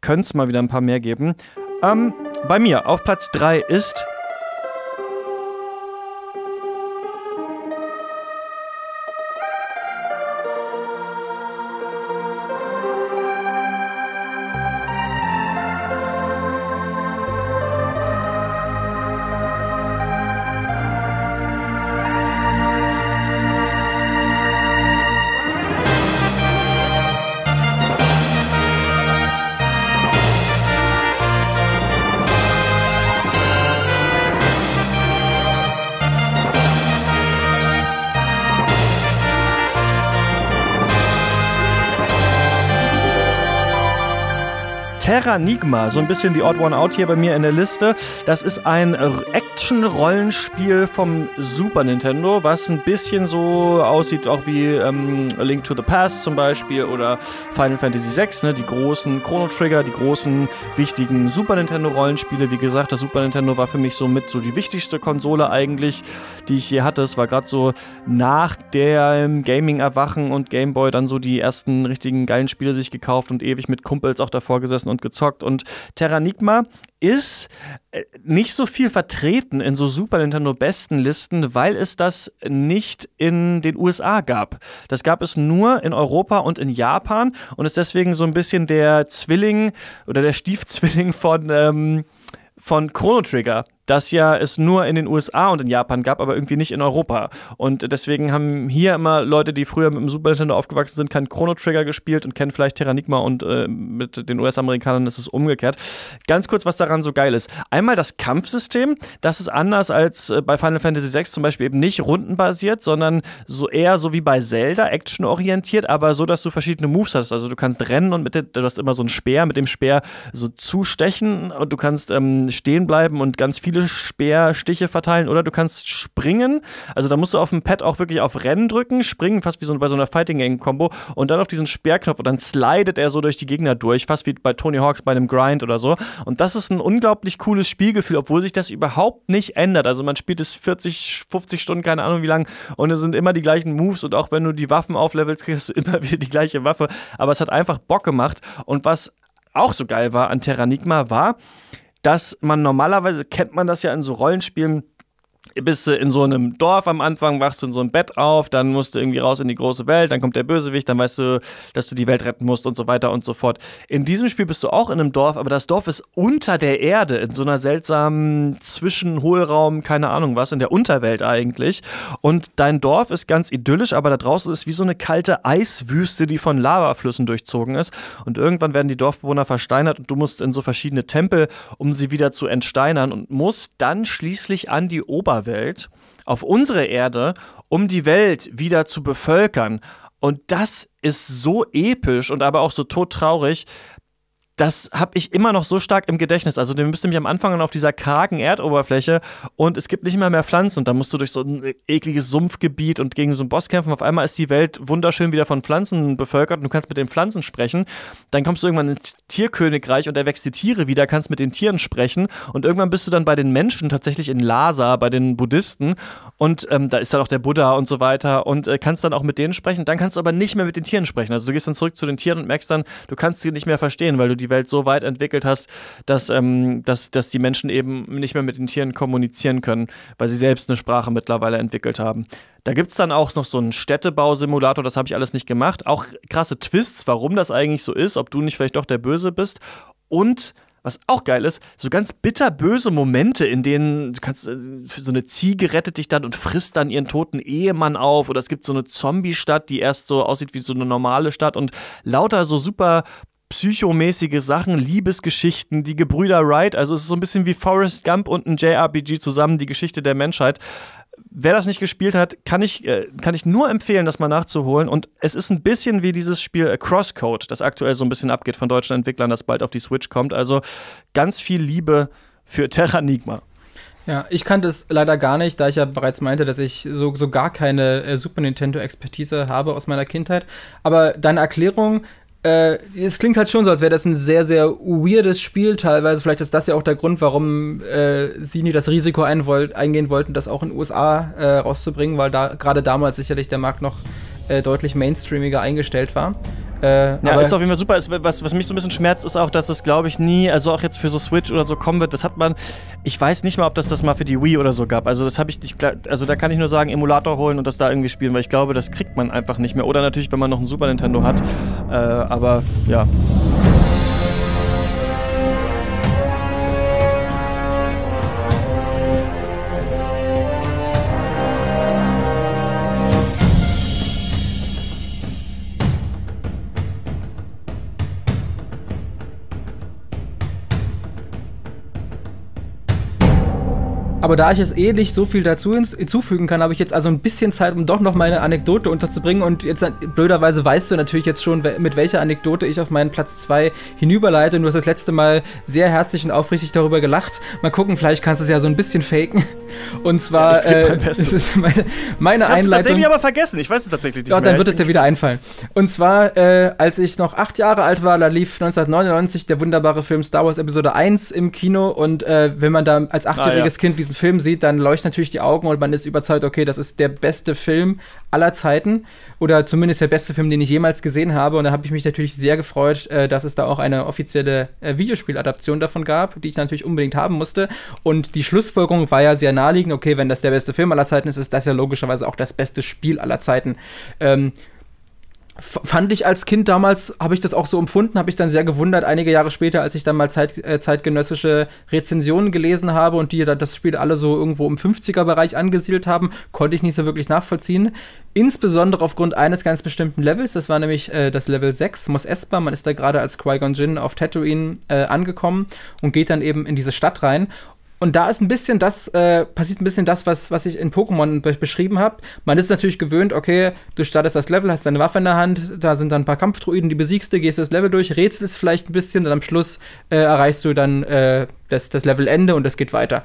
S1: könnte es mal wieder ein paar mehr geben. Ähm, bei mir auf Platz 3 ist Terranigma, so ein bisschen die Odd One Out hier bei mir in der Liste. Das ist ein Action-Rollenspiel vom Super Nintendo, was ein bisschen so aussieht, auch wie ähm, A Link to the Past zum Beispiel oder Final Fantasy VI, ne, die großen Chrono Trigger, die großen wichtigen Super Nintendo-Rollenspiele. Wie gesagt, das Super Nintendo war für mich so mit so die wichtigste Konsole eigentlich, die ich je hatte. Es war gerade so nach dem Gaming-Erwachen und Gameboy dann so die ersten richtigen geilen Spiele sich gekauft und ewig mit Kumpels auch davor gesessen und gezockt. Und Terranigma ist äh, nicht so viel vertreten in so Super Nintendo besten Listen, weil es das nicht in den USA gab. Das gab es nur in Europa und in Japan und ist deswegen so ein bisschen der Zwilling oder der Stiefzwilling von ähm, von Chrono Trigger das ja es nur in den USA und in Japan gab, aber irgendwie nicht in Europa. Und deswegen haben hier immer Leute, die früher mit dem Super Nintendo aufgewachsen sind, kein Chrono Trigger gespielt und kennen vielleicht Terranigma und äh, mit den US-Amerikanern ist es umgekehrt. Ganz kurz, was daran so geil ist. Einmal das Kampfsystem, das ist anders als äh, bei Final Fantasy VI zum Beispiel eben nicht rundenbasiert, sondern so eher so wie bei Zelda, actionorientiert, aber so, dass du verschiedene Moves hast. Also du kannst rennen und mit der, du hast immer so einen Speer, mit dem Speer so zustechen und du kannst ähm, stehen bleiben und ganz viele viele Speerstiche verteilen oder du kannst springen. Also da musst du auf dem Pad auch wirklich auf Rennen drücken, springen, fast wie so bei so einer Fighting Game Combo und dann auf diesen Speerknopf und dann slidet er so durch die Gegner durch, fast wie bei Tony Hawks bei einem Grind oder so. Und das ist ein unglaublich cooles Spielgefühl, obwohl sich das überhaupt nicht ändert. Also man spielt es 40, 50 Stunden, keine Ahnung wie lang und es sind immer die gleichen Moves und auch wenn du die Waffen auflevelst, kriegst du <laughs> immer wieder die gleiche Waffe. Aber es hat einfach Bock gemacht und was auch so geil war an Terranigma war, dass man normalerweise kennt man das ja in so Rollenspielen, bist du in so einem Dorf am Anfang, wachst du in so einem Bett auf, dann musst du irgendwie raus in die große Welt, dann kommt der Bösewicht, dann weißt du, dass du die Welt retten musst und so weiter und so fort. In diesem Spiel bist du auch in einem Dorf, aber das Dorf ist unter der Erde, in so einer seltsamen Zwischenhohlraum, keine Ahnung was, in der Unterwelt eigentlich. Und dein Dorf ist ganz idyllisch, aber da draußen ist wie so eine kalte Eiswüste, die von Lavaflüssen durchzogen ist. Und irgendwann werden die Dorfbewohner versteinert und du musst in so verschiedene Tempel, um sie wieder zu entsteinern und musst dann schließlich an die Oberwelt Welt, auf unsere Erde, um die Welt wieder zu bevölkern. Und das ist so episch und aber auch so todtraurig, das habe ich immer noch so stark im Gedächtnis. Also, du bist nämlich am Anfang auf dieser kargen Erdoberfläche und es gibt nicht mehr mehr Pflanzen und da musst du durch so ein ekliges Sumpfgebiet und gegen so einen Boss kämpfen. Auf einmal ist die Welt wunderschön wieder von Pflanzen bevölkert und du kannst mit den Pflanzen sprechen. Dann kommst du irgendwann ins Tierkönigreich und erwächst die Tiere wieder, kannst mit den Tieren sprechen und irgendwann bist du dann bei den Menschen tatsächlich in Lhasa, bei den Buddhisten und ähm, da ist dann auch der Buddha und so weiter und äh, kannst dann auch mit denen sprechen. Dann kannst du aber nicht mehr mit den Tieren sprechen. Also, du gehst dann zurück zu den Tieren und merkst dann, du kannst sie nicht mehr verstehen, weil du die Welt so weit entwickelt hast, dass, ähm, dass, dass die Menschen eben nicht mehr mit den Tieren kommunizieren können, weil sie selbst eine Sprache mittlerweile entwickelt haben. Da gibt es dann auch noch so einen Städtebausimulator, das habe ich alles nicht gemacht. Auch krasse Twists, warum das eigentlich so ist, ob du nicht vielleicht doch der Böse bist. Und was auch geil ist, so ganz bitterböse Momente, in denen du kannst, äh, so eine Ziege rettet dich dann und frisst dann ihren toten Ehemann auf. Oder es gibt so eine Zombie-Stadt, die erst so aussieht wie so eine normale Stadt und lauter so super psychomäßige Sachen, Liebesgeschichten, die Gebrüder Wright, also es ist so ein bisschen wie Forrest Gump und ein JRPG zusammen, die Geschichte der Menschheit. Wer das nicht gespielt hat, kann ich, äh, kann ich nur empfehlen, das mal nachzuholen. Und es ist ein bisschen wie dieses Spiel äh, Crosscode, das aktuell so ein bisschen abgeht von deutschen Entwicklern, das bald auf die Switch kommt. Also ganz viel Liebe für Terranigma.
S2: Ja, ich kannte es leider gar nicht, da ich ja bereits meinte, dass ich so, so gar keine äh, Super Nintendo-Expertise habe aus meiner Kindheit. Aber deine Erklärung äh, es klingt halt schon so, als wäre das ein sehr, sehr weirdes Spiel teilweise. Vielleicht ist das ja auch der Grund, warum äh, sie nie das Risiko ein wollt, eingehen wollten, das auch in den USA äh, rauszubringen, weil da gerade damals sicherlich der Markt noch äh, deutlich mainstreamiger eingestellt war.
S1: Äh, ja, ist auf jeden Fall super. Was, was mich so ein bisschen schmerzt, ist auch, dass es, glaube ich, nie, also auch jetzt für so Switch oder so kommen wird. Das hat man, ich weiß nicht mal, ob das das mal für die Wii oder so gab. Also das habe ich nicht, also da kann ich nur sagen, Emulator holen und das da irgendwie spielen, weil ich glaube, das kriegt man einfach nicht mehr. Oder natürlich, wenn man noch ein Super Nintendo hat. Äh, aber ja.
S2: Aber da ich es eh nicht so viel dazu hinzufügen kann, habe ich jetzt also ein bisschen Zeit, um doch noch meine Anekdote unterzubringen. Und jetzt blöderweise weißt du natürlich jetzt schon, mit welcher Anekdote ich auf meinen Platz 2 hinüberleite. Und du hast das letzte Mal sehr herzlich und aufrichtig darüber gelacht. Mal gucken, vielleicht kannst du es ja so ein bisschen faken. Und zwar, ja, äh, das <laughs> ist meine, meine ich Einleitung.
S1: tatsächlich aber vergessen. Ich weiß es tatsächlich nicht.
S2: Ja, dann wird es dir wieder einfallen. Und zwar, äh, als ich noch acht Jahre alt war, da lief 1999 der wunderbare Film Star Wars Episode 1 im Kino. Und äh, wenn man da als achtjähriges ah, ja. Kind diesen Film sieht, dann leuchten natürlich die Augen und man ist überzeugt, okay, das ist der beste Film aller Zeiten oder zumindest der beste Film, den ich jemals gesehen habe. Und da habe ich mich natürlich sehr gefreut, äh, dass es da auch eine offizielle äh, Videospieladaption davon gab, die ich natürlich unbedingt haben musste. Und die Schlussfolgerung war ja sehr naheliegend, okay, wenn das der beste Film aller Zeiten ist, ist das ja logischerweise auch das beste Spiel aller Zeiten. Ähm, fand ich als Kind damals, habe ich das auch so empfunden, habe ich dann sehr gewundert, einige Jahre später, als ich dann mal Zeit, äh, zeitgenössische Rezensionen gelesen habe und die das Spiel alle so irgendwo im 50er-Bereich angesiedelt haben, konnte ich nicht so wirklich nachvollziehen. Insbesondere aufgrund eines ganz bestimmten Levels, das war nämlich äh, das Level 6, Mos Espa, man ist da gerade als Qui-Gon Jinn auf Tatooine äh, angekommen und geht dann eben in diese Stadt rein und da ist ein bisschen das, äh, passiert ein bisschen das, was, was ich in Pokémon be beschrieben habe. Man ist natürlich gewöhnt, okay, du startest das Level, hast deine Waffe in der Hand, da sind dann ein paar Kampfdruiden, die besiegst du, gehst das Level durch, rätselst vielleicht ein bisschen und am Schluss äh, erreichst du dann äh, das, das Levelende und es geht weiter.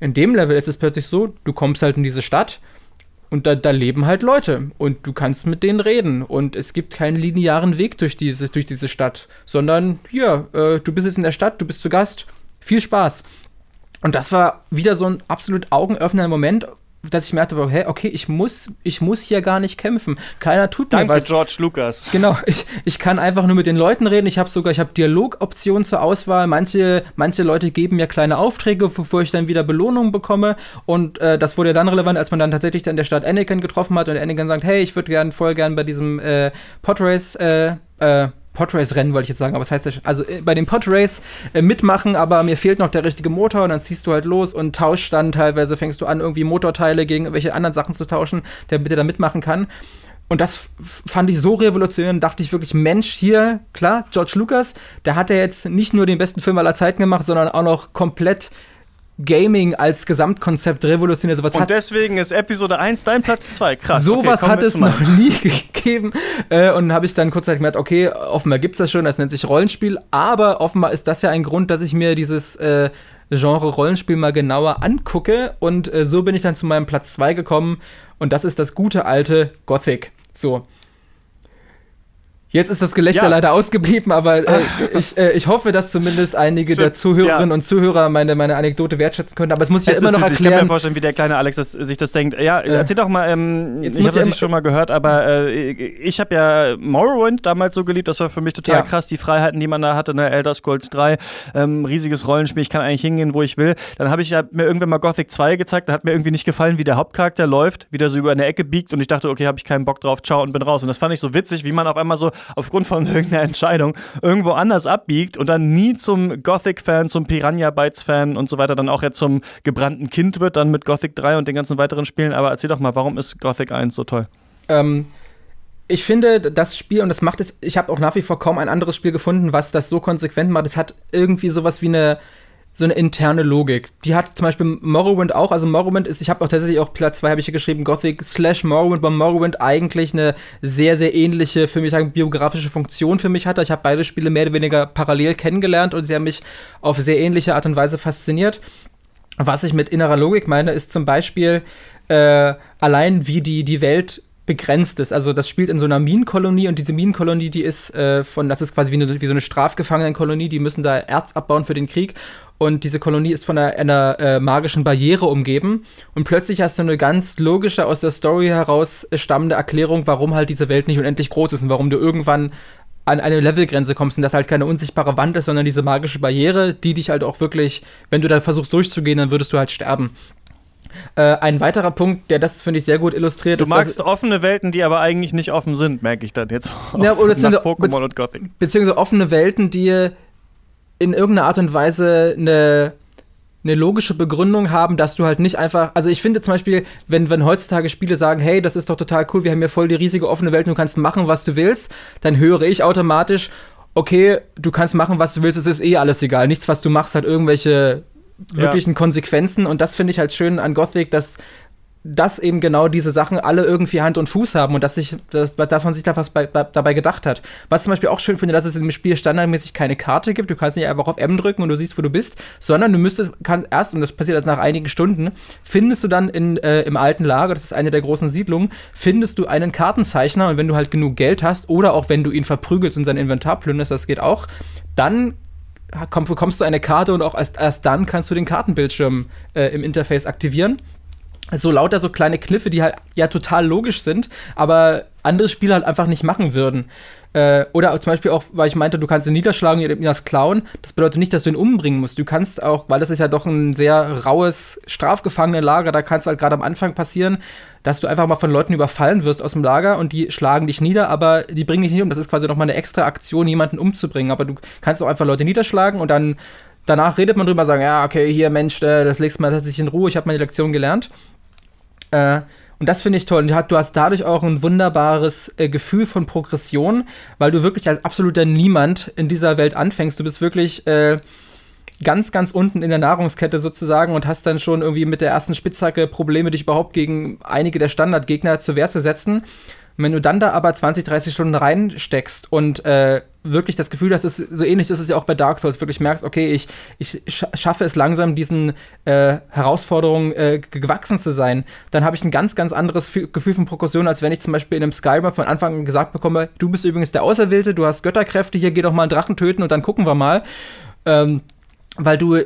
S2: In dem Level ist es plötzlich so, du kommst halt in diese Stadt und da, da, leben halt Leute und du kannst mit denen reden und es gibt keinen linearen Weg durch diese, durch diese Stadt, sondern ja, äh, du bist jetzt in der Stadt, du bist zu Gast, viel Spaß. Und das war wieder so ein absolut augenöffnender Moment, dass ich merkte, hey, okay, ich muss, ich muss hier gar nicht kämpfen. Keiner tut
S1: Danke,
S2: mir was.
S1: George Lucas.
S2: Genau, ich, ich kann einfach nur mit den Leuten reden. Ich habe sogar, ich habe Dialogoptionen zur Auswahl. Manche, manche Leute geben mir kleine Aufträge, bevor ich dann wieder Belohnungen bekomme. Und äh, das wurde ja dann relevant, als man dann tatsächlich dann in der Stadt Anakin getroffen hat und Anakin sagt, hey, ich würde gern voll gern bei diesem äh, Podrace äh, äh, Podrace-Rennen, wollte ich jetzt sagen, aber was heißt das? Also äh, bei dem Podrace äh, mitmachen, aber mir fehlt noch der richtige Motor und dann ziehst du halt los und tauschst dann teilweise, fängst du an, irgendwie Motorteile gegen irgendwelche anderen Sachen zu tauschen, damit er da mitmachen kann. Und das fand ich so revolutionär, dachte ich wirklich, Mensch, hier, klar, George Lucas, der hat ja jetzt nicht nur den besten Film aller Zeiten gemacht, sondern auch noch komplett Gaming als Gesamtkonzept revolutioniert.
S1: Sowas und deswegen ist Episode 1 dein Platz 2. Krass.
S2: Sowas okay, hat es noch nie <laughs> gegeben. Äh, und habe ich dann kurz gemerkt, okay, offenbar gibt es das schon, das nennt sich Rollenspiel. Aber offenbar ist das ja ein Grund, dass ich mir dieses äh, Genre Rollenspiel mal genauer angucke. Und äh, so bin ich dann zu meinem Platz 2 gekommen. Und das ist das gute alte Gothic. So. Jetzt ist das Gelächter ja. leider ausgeblieben, aber äh, <laughs> ich, äh, ich hoffe, dass zumindest einige der Zuhörerinnen ja. und Zuhörer meine, meine Anekdote wertschätzen können. Aber es muss ich ja immer noch süß. erklären. Ich
S1: kann mir vorstellen, wie der kleine Alex das, sich das denkt. Ja, äh, erzähl doch mal, ähm, ich habe das nicht schon mal gehört, aber äh, ich habe ja Morrowind damals so geliebt. Das war für mich total ja. krass, die Freiheiten, die man da hatte. Ne? Elder Scrolls 3, ähm, riesiges Rollenspiel. Ich kann eigentlich hingehen, wo ich will. Dann habe ich ja mir irgendwann mal Gothic 2 gezeigt. Da hat mir irgendwie nicht gefallen, wie der Hauptcharakter läuft, wie der so über eine Ecke biegt. Und ich dachte, okay, habe ich keinen Bock drauf. Ciao und bin raus. Und das fand ich so witzig, wie man auf einmal so aufgrund von <laughs> irgendeiner Entscheidung irgendwo anders abbiegt und dann nie zum Gothic-Fan, zum Piranha Bytes-Fan und so weiter, dann auch jetzt zum gebrannten Kind wird, dann mit Gothic 3 und den ganzen weiteren Spielen. Aber erzähl doch mal, warum ist Gothic 1 so toll?
S2: Ähm, ich finde, das Spiel, und das macht es, ich habe auch nach wie vor kaum ein anderes Spiel gefunden, was das so konsequent macht. Es hat irgendwie sowas wie eine so eine interne Logik. Die hat zum Beispiel Morrowind auch. Also Morrowind ist, ich habe auch tatsächlich auch Platz 2 habe ich hier geschrieben, Gothic slash Morrowind, weil Morrowind eigentlich eine sehr, sehr ähnliche, für mich sagen, biografische Funktion für mich hatte. Ich habe beide Spiele mehr oder weniger parallel kennengelernt und sie haben mich auf sehr ähnliche Art und Weise fasziniert. Was ich mit innerer Logik meine, ist zum Beispiel äh, allein, wie die, die Welt begrenzt ist. Also das spielt in so einer Minenkolonie und diese Minenkolonie, die ist äh, von, das ist quasi wie, eine, wie so eine Strafgefangenenkolonie, die müssen da Erz abbauen für den Krieg und diese Kolonie ist von einer, einer äh, magischen Barriere umgeben und plötzlich hast du eine ganz logische aus der Story heraus stammende Erklärung, warum halt diese Welt nicht unendlich groß ist und warum du irgendwann an eine Levelgrenze kommst und das halt keine unsichtbare Wand ist, sondern diese magische Barriere, die dich halt auch wirklich, wenn du da versuchst durchzugehen, dann würdest du halt sterben. Äh, ein weiterer Punkt, der das, finde ich, sehr gut illustriert,
S1: du ist. Magst offene Welten, die aber eigentlich nicht offen sind, merke ich dann jetzt.
S2: Ja, <laughs> oder nach Pokémon und Gothic. Beziehungsweise offene Welten, die in irgendeiner Art und Weise eine eine logische Begründung haben, dass du halt nicht einfach, also ich finde zum Beispiel, wenn, wenn heutzutage Spiele sagen, hey, das ist doch total cool, wir haben hier voll die riesige offene Welt, du kannst machen, was du willst, dann höre ich automatisch, okay, du kannst machen, was du willst, es ist eh alles egal. Nichts, was du machst, hat irgendwelche wirklichen ja. Konsequenzen. Und das finde ich halt schön an Gothic, dass dass eben genau diese Sachen alle irgendwie Hand und Fuß haben und dass, sich, dass, dass man sich da was bei, bei, dabei gedacht hat. Was zum Beispiel auch schön finde, dass es im Spiel standardmäßig keine Karte gibt. Du kannst nicht einfach auf M drücken und du siehst, wo du bist, sondern du müsstest, kann erst, und das passiert erst nach einigen Stunden, findest du dann in, äh, im alten Lager, das ist eine der großen Siedlungen, findest du einen Kartenzeichner und wenn du halt genug Geld hast oder auch wenn du ihn verprügelst und sein Inventar plünderst, das geht auch, dann komm, bekommst du eine Karte und auch erst, erst dann kannst du den Kartenbildschirm äh, im Interface aktivieren. So lauter so kleine Kniffe, die halt ja total logisch sind, aber andere Spieler halt einfach nicht machen würden. Äh, oder zum Beispiel auch, weil ich meinte, du kannst ihn niederschlagen und ihn das klauen. Das bedeutet nicht, dass du ihn umbringen musst. Du kannst auch, weil das ist ja doch ein sehr raues Strafgefangenenlager, da kann es halt gerade am Anfang passieren, dass du einfach mal von Leuten überfallen wirst aus dem Lager und die schlagen dich nieder, aber die bringen dich nicht um. Das ist quasi nochmal eine extra Aktion, jemanden umzubringen. Aber du kannst auch einfach Leute niederschlagen und dann danach redet man drüber, sagen, ja, okay, hier, Mensch, äh, das legst mal tatsächlich in Ruhe, ich habe meine Lektion gelernt. Äh, und das finde ich toll. Und du hast dadurch auch ein wunderbares äh, Gefühl von Progression, weil du wirklich als absoluter Niemand in dieser Welt anfängst. Du bist wirklich äh, ganz, ganz unten in der Nahrungskette sozusagen und hast dann schon irgendwie mit der ersten Spitzhacke Probleme, dich überhaupt gegen einige der Standardgegner zur Wehr zu setzen. Und wenn du dann da aber 20, 30 Stunden reinsteckst und äh, wirklich das Gefühl hast, es ist so ähnlich ist es ja auch bei Dark Souls, wirklich merkst, okay, ich, ich schaffe es langsam, diesen äh, Herausforderungen äh, gewachsen zu sein, dann habe ich ein ganz, ganz anderes Gefühl von Progression, als wenn ich zum Beispiel in einem Skyrim von Anfang an gesagt bekomme, du bist übrigens der Auserwählte, du hast Götterkräfte, hier geh doch mal einen Drachen töten und dann gucken wir mal. Ähm, weil du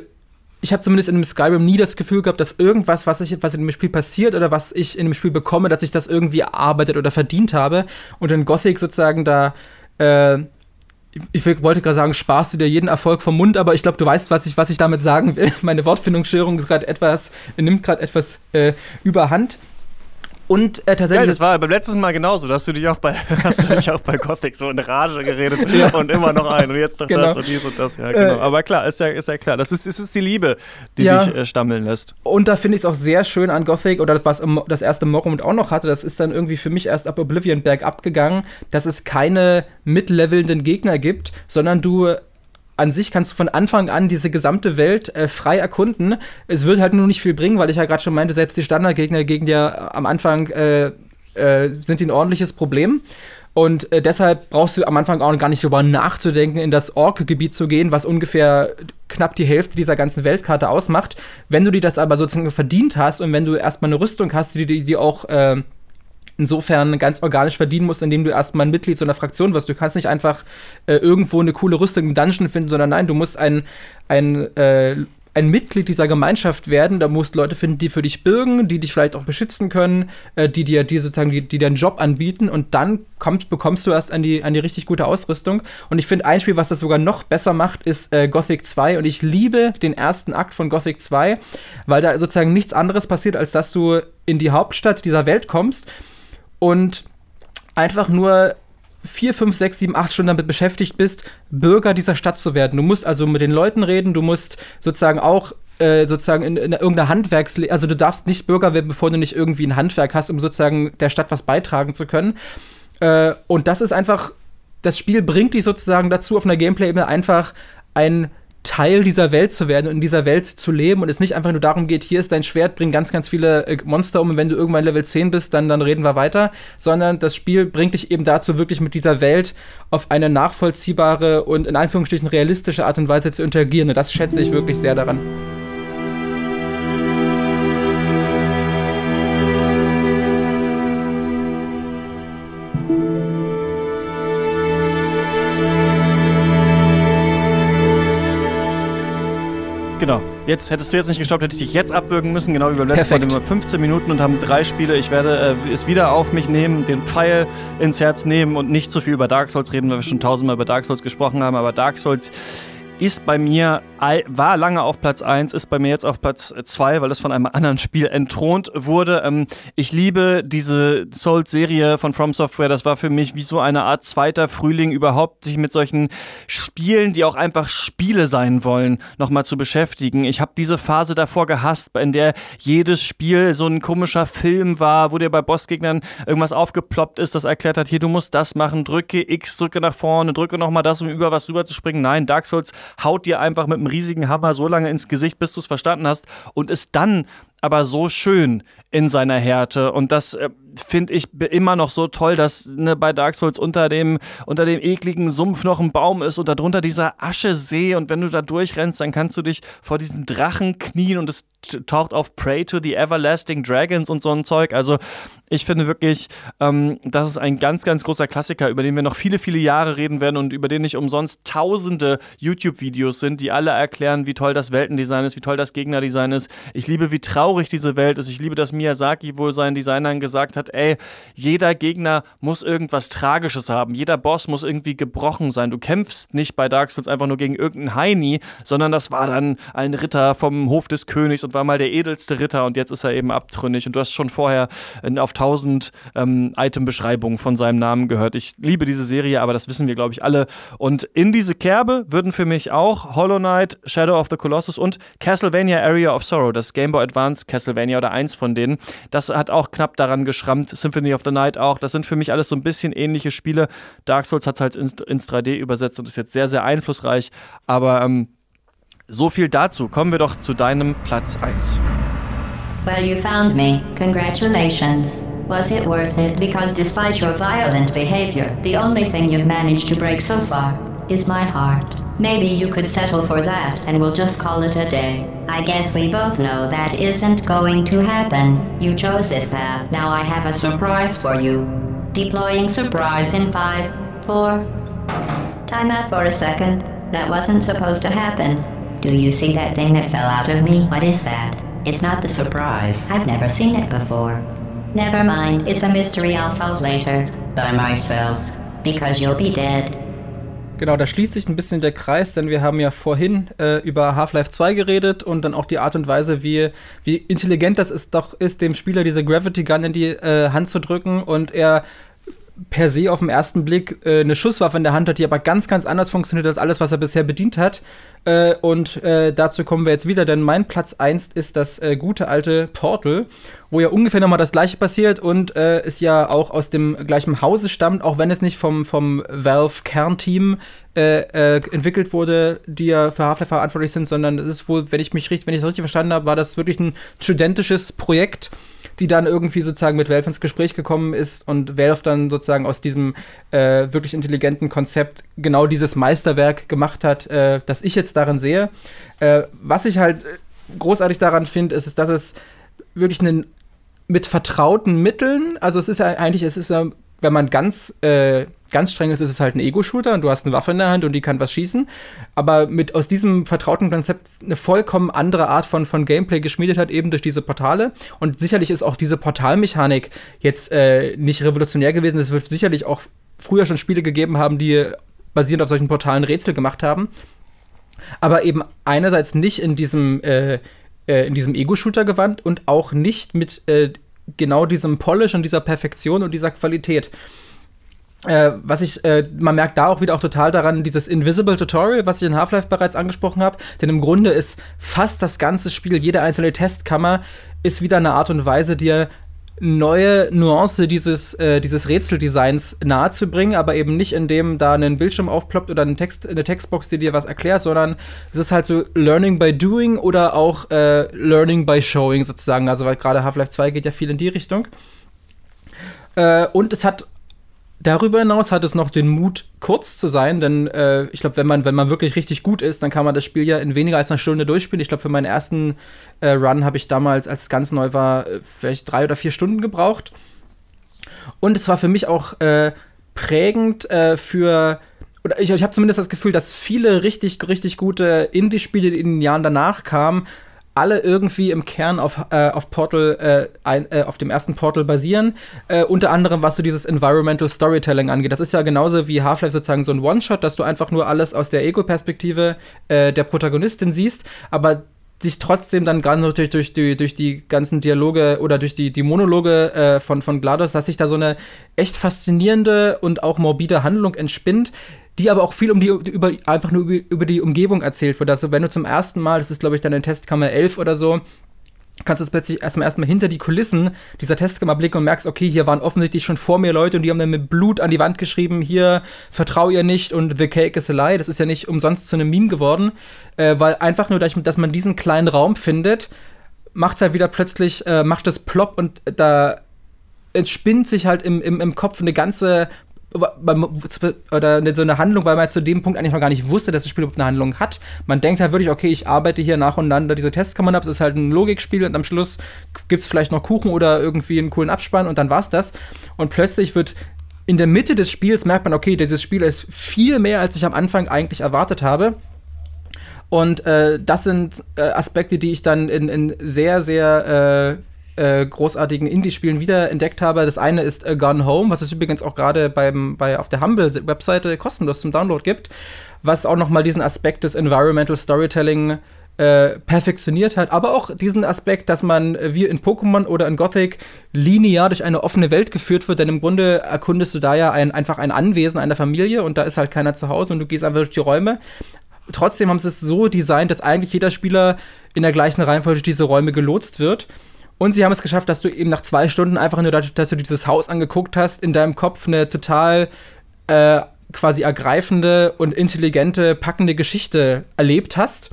S2: ich habe zumindest in einem Skyrim nie das Gefühl gehabt, dass irgendwas, was, ich, was in dem Spiel passiert oder was ich in dem Spiel bekomme, dass ich das irgendwie erarbeitet oder verdient habe. Und in Gothic sozusagen da äh, ich wollte gerade sagen, sparst du dir jeden Erfolg vom Mund, aber ich glaube, du weißt, was ich, was ich damit sagen will. <laughs> Meine Wortfindungsstörung ist gerade etwas, nimmt gerade etwas äh, überhand. Und äh, tatsächlich. Ja,
S1: das war beim letzten Mal genauso. Da hast du dich auch bei, <laughs> hast du dich auch bei Gothic so in Rage geredet ja. und immer noch ein und jetzt noch genau. das und dies und das. Ja, genau. Äh, Aber klar, ist ja, ist ja klar. Das ist, ist, ist die Liebe, die ja. dich äh, stammeln lässt.
S2: Und da finde ich es auch sehr schön an Gothic oder was das erste Morrowind auch noch hatte. Das ist dann irgendwie für mich erst ab Oblivion Berg abgegangen, dass es keine mitlevelnden Gegner gibt, sondern du an sich kannst du von Anfang an diese gesamte Welt äh, frei erkunden. Es wird halt nur nicht viel bringen, weil ich ja gerade schon meinte, selbst die Standardgegner gegen dir am Anfang äh, äh, sind ein ordentliches Problem. Und äh, deshalb brauchst du am Anfang auch gar nicht darüber nachzudenken, in das Ork-Gebiet zu gehen, was ungefähr knapp die Hälfte dieser ganzen Weltkarte ausmacht. Wenn du dir das aber sozusagen verdient hast und wenn du erstmal eine Rüstung hast, die, die, die auch äh, insofern ganz organisch verdienen musst, indem du erstmal ein Mitglied so einer Fraktion wirst. Du kannst nicht einfach äh, irgendwo eine coole Rüstung im Dungeon finden, sondern nein, du musst ein, ein äh, ein Mitglied dieser Gemeinschaft werden. Da musst Leute finden, die für dich bürgen, die dich vielleicht auch beschützen können, äh, die dir die sozusagen die, die dir Job anbieten und dann kommst, bekommst du erst an die, an die richtig gute Ausrüstung. Und ich finde, ein Spiel, was das sogar noch besser macht, ist äh, Gothic 2. Und ich liebe den ersten Akt von Gothic 2, weil da sozusagen nichts anderes passiert, als dass du in die Hauptstadt dieser Welt kommst und einfach nur vier, fünf, sechs, sieben, acht Stunden damit beschäftigt bist, Bürger dieser Stadt zu werden. Du musst also mit den Leuten reden, du musst sozusagen auch äh, sozusagen in, in irgendeiner Handwerkslehre, also du darfst nicht Bürger werden, bevor du nicht irgendwie ein Handwerk hast, um sozusagen der Stadt was beitragen zu können. Äh, und das ist einfach, das Spiel bringt dich sozusagen dazu, auf einer Gameplay-Ebene einfach ein Teil dieser Welt zu werden und in dieser Welt zu leben und es nicht einfach nur darum geht, hier ist dein Schwert, bring ganz, ganz viele äh, Monster um und wenn du irgendwann Level 10 bist, dann, dann reden wir weiter, sondern das Spiel bringt dich eben dazu, wirklich mit dieser Welt auf eine nachvollziehbare und in Anführungsstrichen realistische Art und Weise zu interagieren und das schätze ich wirklich sehr daran.
S1: Genau. Jetzt hättest du jetzt nicht gestoppt, hätte ich dich jetzt abwürgen müssen, genau wie beim letzten Perfekt. Mal. Immer 15 Minuten und haben drei Spiele. Ich werde äh, es wieder auf mich nehmen, den Pfeil ins Herz nehmen und nicht zu viel über Dark Souls reden, weil wir schon tausendmal über Dark Souls gesprochen haben. Aber Dark Souls ist bei mir, war lange auf Platz 1, ist bei mir jetzt auf Platz 2, weil es von einem anderen Spiel entthront wurde. Ähm, ich liebe diese Souls-Serie von From Software. Das war für mich wie so eine Art zweiter Frühling überhaupt, sich mit solchen Spielen, die auch einfach Spiele sein wollen, nochmal zu beschäftigen. Ich habe diese Phase davor gehasst, in der jedes Spiel so ein komischer Film war, wo dir bei Bossgegnern irgendwas aufgeploppt ist, das erklärt hat, hier, du musst das machen, drücke X, drücke nach vorne, drücke nochmal das, um über was rüber zu springen. Nein, Dark Souls haut dir einfach mit einem riesigen Hammer so lange ins Gesicht, bis du es verstanden hast und ist dann aber so schön in seiner Härte und das äh, finde ich immer noch so toll, dass ne, bei Dark Souls unter dem, unter dem ekligen Sumpf noch ein Baum ist und darunter dieser Aschesee und wenn du da durchrennst, dann kannst du dich vor diesen Drachen knien und es taucht auf Pray to the Everlasting Dragons und so ein Zeug. Also ich finde wirklich, ähm, das ist ein ganz, ganz großer Klassiker, über den wir noch viele, viele Jahre reden werden und über den nicht umsonst tausende YouTube-Videos sind, die alle erklären, wie toll das Weltendesign ist, wie toll das Gegnerdesign ist. Ich liebe, wie traurig diese Welt ist. Ich liebe, dass Miyazaki wohl seinen Designern gesagt hat, ey, jeder Gegner muss irgendwas Tragisches haben. Jeder Boss muss irgendwie gebrochen sein. Du kämpfst nicht bei Dark Souls einfach nur gegen irgendeinen Heini, sondern das war dann ein Ritter vom Hof des Königs und war mal der edelste Ritter und jetzt ist er eben abtrünnig. Und du hast schon vorher auf tausend ähm, Item-Beschreibungen von seinem Namen gehört. Ich liebe diese Serie, aber das wissen wir, glaube ich, alle. Und in diese Kerbe würden für mich auch Hollow Knight, Shadow of the Colossus und Castlevania Area of Sorrow, das Game Boy Advance Castlevania oder eins von denen. Das hat auch knapp daran geschrammt. Symphony of the Night auch. Das sind für mich alles so ein bisschen ähnliche Spiele. Dark Souls hat es halt ins, ins 3D übersetzt und ist jetzt sehr, sehr einflussreich. Aber ähm, so viel dazu. Kommen wir doch zu deinem Platz 1.
S3: Well, you found me. Congratulations. Was it worth it? Because despite your violent behavior, the only thing you've managed to break so far is my heart. Maybe you could settle for that and we'll just call it a day. I guess we both know that isn't going to happen. You chose this path. Now I have a surprise for you. Deploying surprise in five, four. Time out for a second. That wasn't supposed to happen. Do you see that thing that fell out of me? What is that? It's not the surprise. I've never seen it before. Never mind, it's a mystery I'll solve later. By myself. Because you'll be dead.
S2: Genau, da schließt sich ein bisschen der Kreis, denn wir haben ja vorhin äh, über Half-Life 2 geredet und dann auch die Art und Weise, wie, wie intelligent das ist, doch ist, dem Spieler diese Gravity Gun in die äh, Hand zu drücken und er per se auf den ersten Blick äh, eine Schusswaffe in der Hand hat, die aber ganz, ganz anders funktioniert als alles, was er bisher bedient hat. Äh, und äh, dazu kommen wir jetzt wieder, denn mein Platz 1 ist das äh, gute alte Portal, wo ja ungefähr nochmal das gleiche passiert und äh, es ja auch aus dem gleichen Hause stammt, auch wenn es nicht vom, vom Valve-Kernteam äh, entwickelt wurde, die ja für Half-Life verantwortlich sind, sondern es ist wohl, wenn ich mich richtig, wenn ich es richtig verstanden habe, war das wirklich ein studentisches Projekt die dann irgendwie sozusagen mit Valve ins Gespräch gekommen ist und Valve dann sozusagen aus diesem äh, wirklich intelligenten Konzept genau dieses Meisterwerk gemacht hat, äh, das ich jetzt darin sehe. Äh, was ich halt großartig daran finde, ist, ist, dass es wirklich einen mit vertrauten Mitteln, also es ist ja eigentlich, es ist ja wenn man ganz, äh, ganz streng ist, ist es halt ein Ego-Shooter und du hast eine Waffe in der Hand und die kann was schießen. Aber mit aus diesem vertrauten Konzept eine vollkommen andere Art von, von Gameplay geschmiedet hat, eben durch diese Portale. Und sicherlich ist auch diese Portalmechanik jetzt äh, nicht revolutionär gewesen. Es wird sicherlich auch früher schon Spiele gegeben haben, die basierend auf solchen Portalen Rätsel gemacht haben. Aber eben einerseits nicht in diesem, äh, äh in diesem Ego-Shooter-Gewand und auch nicht mit äh, genau diesem Polish und dieser Perfektion und dieser Qualität. Äh, was ich, äh, man merkt da auch wieder auch total daran, dieses Invisible Tutorial, was ich in Half-Life bereits angesprochen habe, denn im Grunde ist fast das ganze Spiel, jede einzelne Testkammer, ist wieder eine Art und Weise, dir neue Nuance dieses, äh, dieses Rätseldesigns nahezubringen, aber eben nicht, indem da ein Bildschirm aufploppt oder ein Text, eine Textbox, die dir was erklärt, sondern es ist halt so Learning by Doing oder auch äh, Learning by Showing sozusagen. Also, weil gerade Half-Life 2 geht ja viel in die Richtung. Äh, und es hat Darüber hinaus hat es noch den Mut, kurz zu sein, denn äh, ich glaube, wenn man, wenn man wirklich richtig gut ist, dann kann man das Spiel ja in weniger als einer Stunde durchspielen. Ich glaube, für meinen ersten äh, Run habe ich damals, als es ganz neu war, äh, vielleicht drei oder vier Stunden gebraucht. Und es war für mich auch äh, prägend äh, für oder ich, ich habe zumindest das Gefühl, dass viele richtig, richtig gute Indie-Spiele, die in den Jahren danach kamen, alle irgendwie im Kern auf, äh, auf Portal, äh, ein, äh, auf dem ersten Portal basieren. Äh, unter anderem, was so dieses Environmental Storytelling angeht. Das ist ja genauso wie Half-Life sozusagen so ein One-Shot, dass du einfach nur alles aus der Ego-Perspektive äh, der Protagonistin siehst, aber sich trotzdem dann gerade natürlich durch die, durch die ganzen Dialoge oder durch die, die Monologe äh, von, von GLaDOS, dass sich da so eine echt faszinierende und auch morbide Handlung entspinnt, die aber auch viel um die, über, einfach nur über, über die Umgebung erzählt wird. Also wenn du zum ersten Mal, das ist glaube ich dann in Testkammer 11 oder so, kannst du plötzlich erstmal erstmal hinter die Kulissen dieser Testkammer blicken und merkst, okay, hier waren offensichtlich schon vor mir Leute und die haben dann mit Blut an die Wand geschrieben, hier vertrau ihr nicht und the cake is a lie. Das ist ja nicht umsonst zu einem Meme geworden, äh, weil einfach nur, dass man diesen kleinen Raum findet, macht es halt wieder plötzlich, äh, macht es plopp und da entspinnt sich halt im, im, im Kopf eine ganze oder so eine Handlung, weil man zu dem Punkt eigentlich noch gar nicht wusste, dass das Spiel überhaupt eine Handlung hat. Man denkt halt wirklich, okay, ich arbeite hier nach und nach diese Testkammern ab, es ist halt ein Logikspiel und am Schluss gibt es vielleicht noch Kuchen oder irgendwie einen coolen Abspann und dann war's das. Und plötzlich wird in der Mitte des Spiels merkt man, okay, dieses Spiel ist viel mehr, als ich am Anfang eigentlich erwartet habe. Und äh, das sind äh, Aspekte, die ich dann in, in sehr, sehr äh, äh, großartigen Indie-Spielen wiederentdeckt habe. Das eine ist A Gone Home, was es übrigens auch gerade bei auf der Humble-Webseite kostenlos zum Download gibt, was auch noch mal diesen Aspekt des Environmental Storytelling äh, perfektioniert hat, aber auch diesen Aspekt, dass man äh, wie in Pokémon oder in Gothic linear durch eine offene Welt geführt wird, denn im Grunde erkundest du da ja ein, einfach ein Anwesen einer Familie und da ist halt keiner zu Hause und du gehst einfach durch die Räume. Trotzdem haben sie es so designt, dass eigentlich jeder Spieler in der gleichen Reihenfolge durch diese Räume gelotst wird. Und sie haben es geschafft, dass du eben nach zwei Stunden einfach nur, dass du dieses Haus angeguckt hast, in deinem Kopf eine total äh, quasi ergreifende und intelligente, packende Geschichte erlebt hast.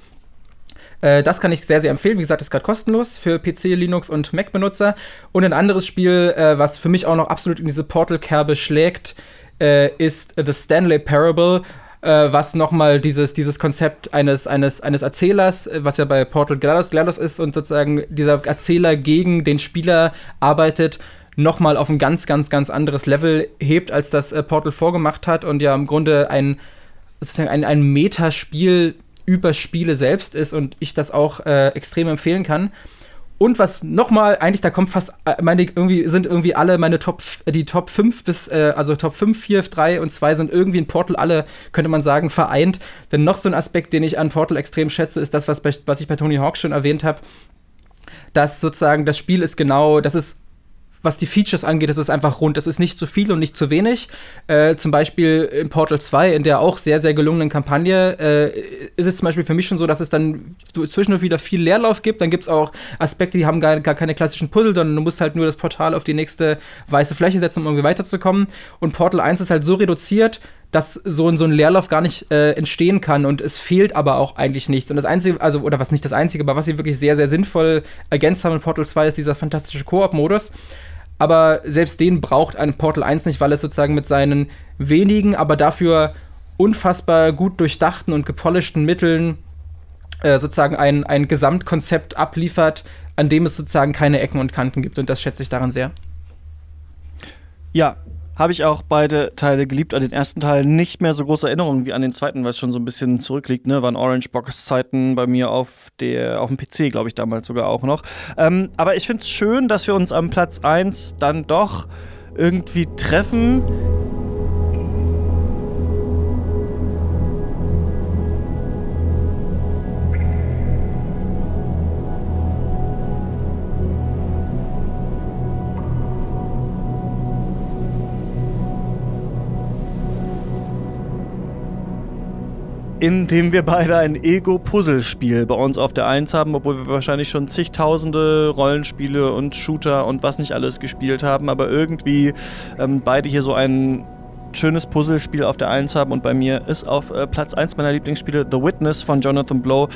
S2: Äh, das kann ich sehr, sehr empfehlen. Wie gesagt, ist gerade kostenlos für PC, Linux und Mac-Benutzer. Und ein anderes Spiel, äh, was für mich auch noch absolut in diese Portal-Kerbe schlägt, äh, ist The Stanley Parable äh, was nochmal dieses, dieses Konzept eines, eines, eines Erzählers, äh, was ja bei Portal GLaDOS, GLaDOS ist und sozusagen dieser Erzähler gegen den Spieler arbeitet, nochmal auf ein ganz, ganz, ganz anderes Level hebt, als das äh, Portal vorgemacht hat und ja im Grunde ein, sozusagen ein, ein Metaspiel über Spiele selbst ist und ich das auch äh, extrem empfehlen kann. Und was nochmal, eigentlich, da kommt fast, äh, meine, irgendwie sind irgendwie alle meine Top, die Top 5 bis, äh, also Top 5, 4, 3 und 2 sind irgendwie in Portal alle, könnte man sagen, vereint. Denn noch so ein Aspekt, den ich an Portal extrem schätze, ist das, was, bei, was ich bei Tony Hawk schon erwähnt habe, dass sozusagen das Spiel ist genau, das ist was die Features angeht, ist es einfach rund. Es ist nicht zu viel und nicht zu wenig. Äh, zum Beispiel in Portal 2, in der auch sehr, sehr gelungenen Kampagne, äh, ist es zum Beispiel für mich schon so, dass es dann zwischendurch wieder viel Leerlauf gibt. Dann gibt es auch Aspekte, die haben gar, gar keine klassischen Puzzle, sondern du musst halt nur das Portal auf die nächste weiße Fläche setzen, um irgendwie weiterzukommen. Und Portal 1 ist halt so reduziert, dass so ein, so ein Leerlauf gar nicht äh, entstehen kann und es fehlt aber auch eigentlich nichts. Und das Einzige, also, oder was nicht das Einzige, aber was sie wirklich sehr, sehr sinnvoll ergänzt haben in Portal 2 ist dieser fantastische Koop-Modus aber selbst den braucht ein Portal 1 nicht, weil es sozusagen mit seinen wenigen, aber dafür unfassbar gut durchdachten und gepolischten Mitteln äh, sozusagen ein, ein Gesamtkonzept abliefert, an dem es sozusagen keine Ecken und Kanten gibt. Und das schätze ich daran sehr.
S1: Ja, habe ich auch beide Teile geliebt. An den ersten Teil nicht mehr so große Erinnerungen wie an den zweiten, weil es schon so ein bisschen zurückliegt. Ne? Waren Orange Box Zeiten bei mir auf, der, auf dem PC, glaube ich, damals sogar auch noch. Ähm, aber ich finde es schön, dass wir uns am Platz 1 dann doch irgendwie treffen. In dem wir beide ein Ego-Puzzle-Spiel bei uns auf der 1 haben, obwohl wir wahrscheinlich schon zigtausende Rollenspiele und Shooter und was nicht alles gespielt haben, aber irgendwie ähm, beide hier so ein schönes Puzzlespiel auf der 1 haben. Und bei mir ist auf äh, Platz 1 meiner Lieblingsspiele The Witness von Jonathan Blow,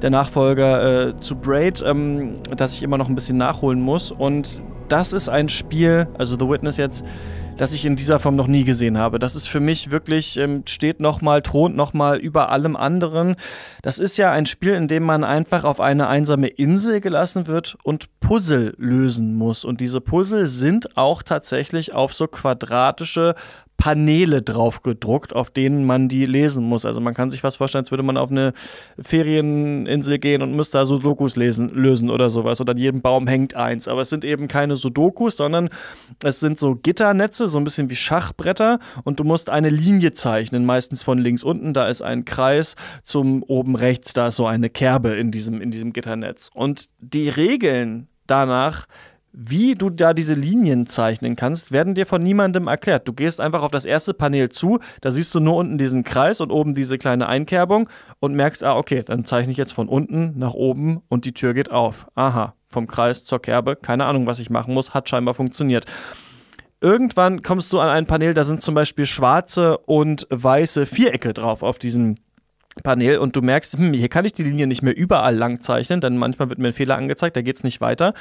S1: der Nachfolger äh, zu Braid, ähm, das ich immer noch ein bisschen nachholen muss. Und das ist ein Spiel, also The Witness jetzt, das ich in dieser Form noch nie gesehen habe. Das ist für mich wirklich, ähm, steht nochmal, thront nochmal über allem anderen. Das ist ja ein Spiel, in dem man einfach auf eine einsame Insel gelassen wird und Puzzle lösen muss. Und diese Puzzle sind auch tatsächlich auf so quadratische Paneele drauf gedruckt, auf denen man die lesen muss. Also man kann sich was vorstellen, als würde man auf eine Ferieninsel gehen und müsste da Sudokus lesen, lösen oder sowas. Und an jedem Baum hängt eins. Aber es sind eben keine Sudokus, sondern es sind so Gitternetze, so ein bisschen wie Schachbretter. Und du musst eine Linie zeichnen, meistens von links unten. Da ist ein Kreis, zum oben rechts, da ist so eine Kerbe in diesem, in diesem Gitternetz. Und die Regeln danach wie du da diese Linien zeichnen kannst, werden dir von niemandem erklärt. Du gehst einfach auf das erste Panel zu, da siehst du nur unten diesen Kreis und oben diese kleine Einkerbung und merkst, ah, okay, dann zeichne ich jetzt von unten nach oben und die Tür geht auf. Aha, vom Kreis zur Kerbe, keine Ahnung, was ich machen muss, hat scheinbar funktioniert. Irgendwann kommst du an ein Panel, da sind zum Beispiel schwarze und weiße Vierecke drauf auf diesem Panel und du merkst, hm, hier kann ich die Linie nicht mehr überall lang zeichnen, denn manchmal wird mir ein Fehler angezeigt, da geht es nicht weiter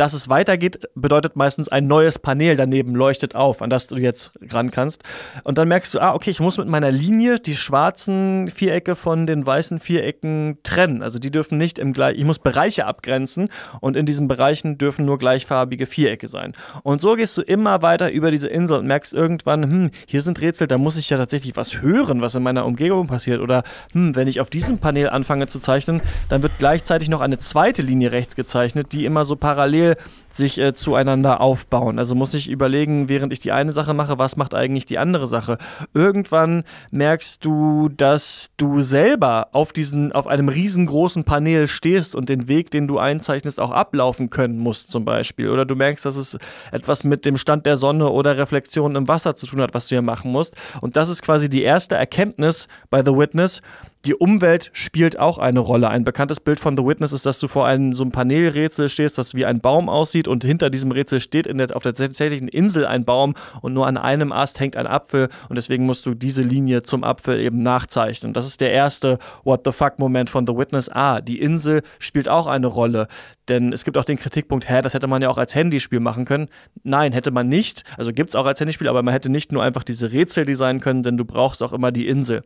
S1: dass es weitergeht, bedeutet meistens ein neues Panel daneben leuchtet auf, an das du jetzt ran kannst. Und dann merkst du, ah, okay, ich muss mit meiner Linie die schwarzen Vierecke von den weißen Vierecken trennen. Also die dürfen nicht im gleichen, ich muss Bereiche abgrenzen und in diesen Bereichen dürfen nur gleichfarbige Vierecke sein. Und so gehst du immer weiter über diese Insel und merkst irgendwann, hm, hier sind Rätsel, da muss ich ja tatsächlich was hören, was in meiner Umgebung passiert. Oder, hm, wenn ich auf diesem Panel anfange zu zeichnen, dann wird gleichzeitig noch eine zweite Linie rechts gezeichnet, die immer so parallel sich äh, zueinander aufbauen. Also muss ich überlegen, während ich die eine Sache mache, was macht eigentlich die andere Sache. Irgendwann merkst du, dass du selber auf diesen, auf einem riesengroßen Panel stehst und den Weg, den du einzeichnest, auch ablaufen können musst, zum Beispiel. Oder du merkst, dass es etwas mit dem Stand der Sonne oder Reflexionen im Wasser zu tun hat, was du hier machen musst. Und das ist quasi die erste Erkenntnis bei The Witness, die Umwelt spielt auch eine Rolle. Ein bekanntes Bild von The Witness ist, dass du vor einem so einem Panelrätsel stehst, das wie ein Baum aussieht und hinter diesem Rätsel steht der, auf der tatsächlichen Insel ein Baum und nur an einem Ast hängt ein Apfel und deswegen musst du diese Linie zum Apfel eben nachzeichnen. Das ist der erste What the fuck Moment von The Witness. Ah, die Insel spielt auch eine Rolle. Denn es gibt auch den Kritikpunkt, hä, das hätte man ja auch als Handyspiel machen können. Nein, hätte man nicht. Also gibt es auch als Handyspiel, aber man hätte nicht nur einfach diese Rätsel designen können, denn du brauchst auch immer die Insel.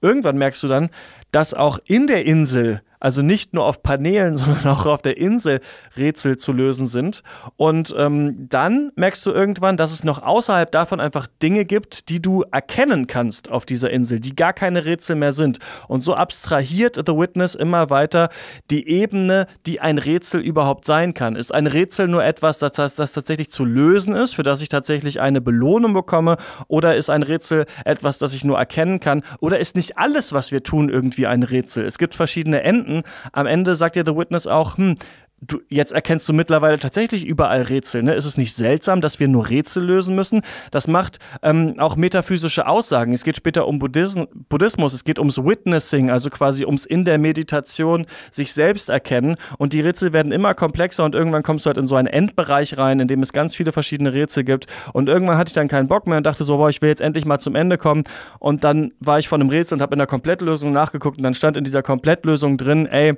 S1: Irgendwann merkst du dann, dass auch in der Insel also nicht nur auf Paneelen, <laughs> sondern auch auf der Insel Rätsel zu lösen sind. Und ähm, dann merkst du irgendwann, dass es noch außerhalb davon einfach Dinge gibt, die du erkennen kannst auf dieser Insel, die gar keine Rätsel mehr sind. Und so abstrahiert The Witness immer weiter die Ebene, die ein Rätsel überhaupt sein kann. Ist ein Rätsel nur etwas, das, das, das tatsächlich zu lösen ist, für das ich tatsächlich eine Belohnung bekomme? Oder ist ein Rätsel etwas, das ich nur erkennen kann? Oder ist nicht alles, was wir tun, irgendwie ein Rätsel? Es gibt verschiedene Enden finden. Am Ende sagt ja The Witness auch, hm, du, jetzt erkennst du mittlerweile tatsächlich überall Rätsel. Ne? Ist es nicht seltsam, dass wir nur Rätsel lösen müssen? Das macht ähm, auch metaphysische Aussagen. Es geht später um Buddhism, Buddhismus, es geht ums Witnessing, also quasi ums in der Meditation sich selbst erkennen. Und die Rätsel werden immer komplexer und irgendwann kommst du halt in so einen Endbereich rein, in dem es ganz viele verschiedene Rätsel gibt. Und irgendwann hatte ich dann keinen Bock mehr und dachte so, boah, ich will jetzt endlich mal zum Ende kommen. Und dann war ich von einem Rätsel und habe in der Komplettlösung nachgeguckt und dann stand in dieser Komplettlösung drin, ey,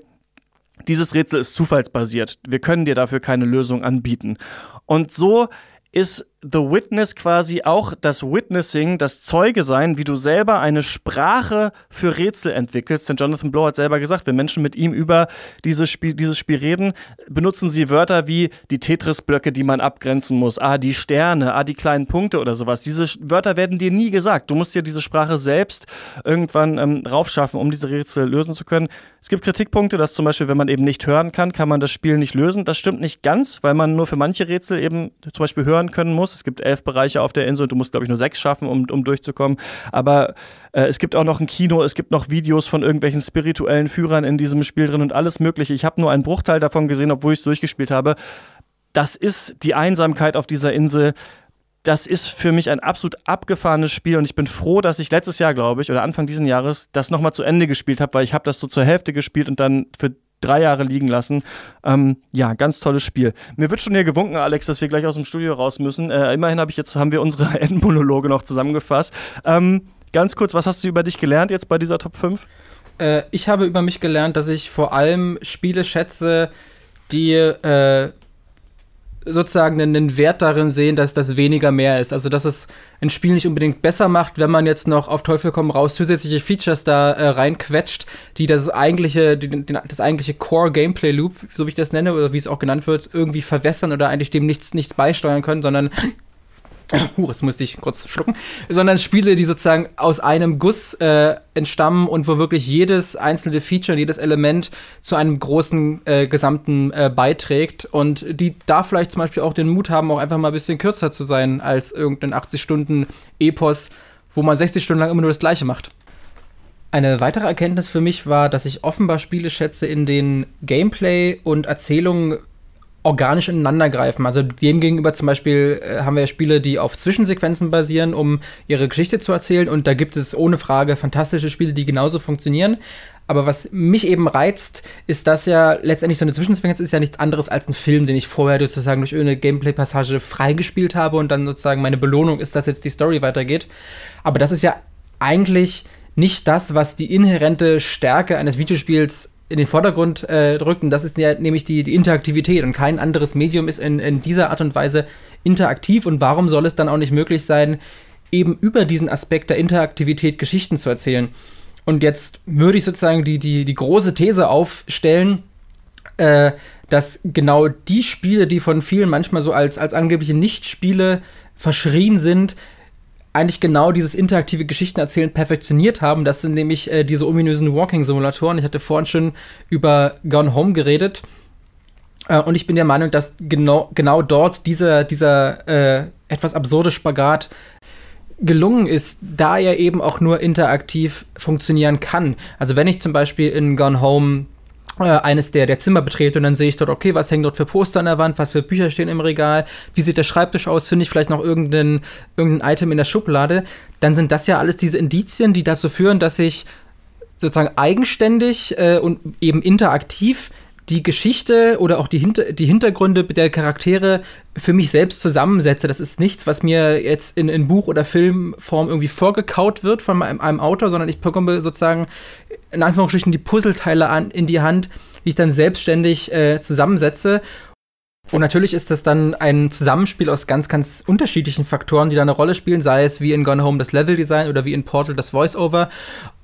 S1: dieses Rätsel ist zufallsbasiert. Wir können dir dafür keine Lösung anbieten. Und so ist The Witness quasi auch das Witnessing, das Zeuge sein, wie du selber eine Sprache für Rätsel entwickelst. Denn Jonathan Blow hat selber gesagt, wenn Menschen mit ihm über dieses Spiel, dieses Spiel reden, benutzen sie Wörter wie die Tetris-Blöcke, die man abgrenzen muss, ah, die Sterne, ah, die kleinen Punkte oder sowas. Diese Wörter werden dir nie gesagt. Du musst dir diese Sprache selbst irgendwann ähm, raufschaffen, um diese Rätsel lösen zu können. Es gibt Kritikpunkte, dass zum Beispiel, wenn man eben nicht hören kann, kann man das Spiel nicht lösen. Das stimmt nicht ganz, weil man nur für manche Rätsel eben zum Beispiel hören können muss. Es gibt elf Bereiche auf der Insel und du musst, glaube ich, nur sechs schaffen, um, um durchzukommen. Aber äh, es gibt auch noch ein Kino, es gibt noch Videos von irgendwelchen spirituellen Führern in diesem Spiel drin und alles Mögliche. Ich habe nur einen Bruchteil davon gesehen, obwohl ich es durchgespielt habe. Das ist die Einsamkeit auf dieser Insel das ist für mich ein absolut abgefahrenes Spiel und ich bin froh, dass ich letztes Jahr, glaube ich, oder Anfang dieses Jahres das nochmal zu Ende gespielt habe, weil ich habe das so zur Hälfte gespielt und dann für drei Jahre liegen lassen. Ähm, ja, ganz tolles Spiel. Mir wird schon hier gewunken, Alex, dass wir gleich aus dem Studio raus müssen. Äh, immerhin habe ich jetzt haben wir unsere <laughs> Endmonologe noch zusammengefasst. Ähm, ganz kurz, was hast du über dich gelernt jetzt bei dieser Top 5?
S2: Äh, ich habe über mich gelernt, dass ich vor allem Spiele schätze, die äh, sozusagen einen Wert darin sehen, dass das weniger mehr ist. Also, dass es ein Spiel nicht unbedingt besser macht, wenn man jetzt noch auf Teufel komm raus zusätzliche Features da äh, reinquetscht, die das eigentliche, die, das eigentliche Core-Gameplay-Loop, so wie ich das nenne, oder wie es auch genannt wird, irgendwie verwässern oder eigentlich dem nichts, nichts beisteuern können, sondern <coughs> Huch, jetzt musste ich kurz schlucken, sondern Spiele, die sozusagen aus einem Guss äh, entstammen und wo wirklich jedes einzelne Feature, jedes Element zu einem großen äh, Gesamten äh, beiträgt und die da vielleicht zum Beispiel auch den Mut haben, auch einfach mal ein bisschen kürzer zu sein als irgendein 80-Stunden-Epos, wo man 60 Stunden lang immer nur das Gleiche macht. Eine weitere Erkenntnis für mich war, dass ich offenbar Spiele schätze, in denen Gameplay und Erzählung organisch ineinander greifen. Also demgegenüber zum Beispiel äh, haben wir Spiele, die auf Zwischensequenzen basieren, um ihre Geschichte zu erzählen. Und da gibt es ohne Frage fantastische Spiele, die genauso funktionieren. Aber was mich eben reizt, ist, dass ja letztendlich so eine Zwischensequenz ist ja nichts anderes als ein Film, den ich vorher sozusagen durch irgendeine Gameplay-Passage freigespielt habe und dann sozusagen meine Belohnung ist, dass jetzt die Story weitergeht. Aber das ist ja eigentlich nicht das, was die inhärente Stärke eines Videospiels in den Vordergrund äh, drückt. Und das ist ja nämlich die, die, Interaktivität. Und kein anderes Medium ist in, in dieser Art und Weise interaktiv. Und warum soll es dann auch nicht möglich sein, eben über diesen Aspekt der Interaktivität Geschichten zu erzählen? Und jetzt würde ich sozusagen die, die, die große These aufstellen, äh, dass genau die Spiele, die von vielen manchmal so als, als angebliche Nicht-Spiele verschrien sind, eigentlich genau dieses interaktive Geschichtenerzählen perfektioniert haben. Das sind nämlich äh, diese ominösen Walking-Simulatoren. Ich hatte vorhin schon über Gone Home geredet. Äh, und ich bin der Meinung, dass genau, genau dort dieser, dieser äh, etwas absurde Spagat gelungen ist, da er eben auch nur interaktiv funktionieren kann. Also wenn ich zum Beispiel in Gone Home eines der, der Zimmer betrete und dann sehe ich dort, okay, was hängt dort für Poster an der Wand, was für Bücher stehen im Regal, wie sieht der Schreibtisch aus, finde ich vielleicht noch irgendein, irgendein Item in der Schublade, dann sind das ja alles diese Indizien, die dazu führen, dass ich sozusagen eigenständig äh, und eben interaktiv die Geschichte oder auch die, Hinter die Hintergründe der Charaktere für mich selbst zusammensetze. Das ist nichts, was mir jetzt in, in Buch- oder Filmform irgendwie vorgekaut wird von einem, einem Autor, sondern ich bekomme sozusagen in Anführungsstrichen die Puzzleteile an, in die Hand, die ich dann selbstständig äh, zusammensetze. Und natürlich ist das dann ein Zusammenspiel aus ganz, ganz unterschiedlichen Faktoren, die da eine Rolle spielen, sei es wie in Gone Home das Leveldesign oder wie in Portal das Voiceover.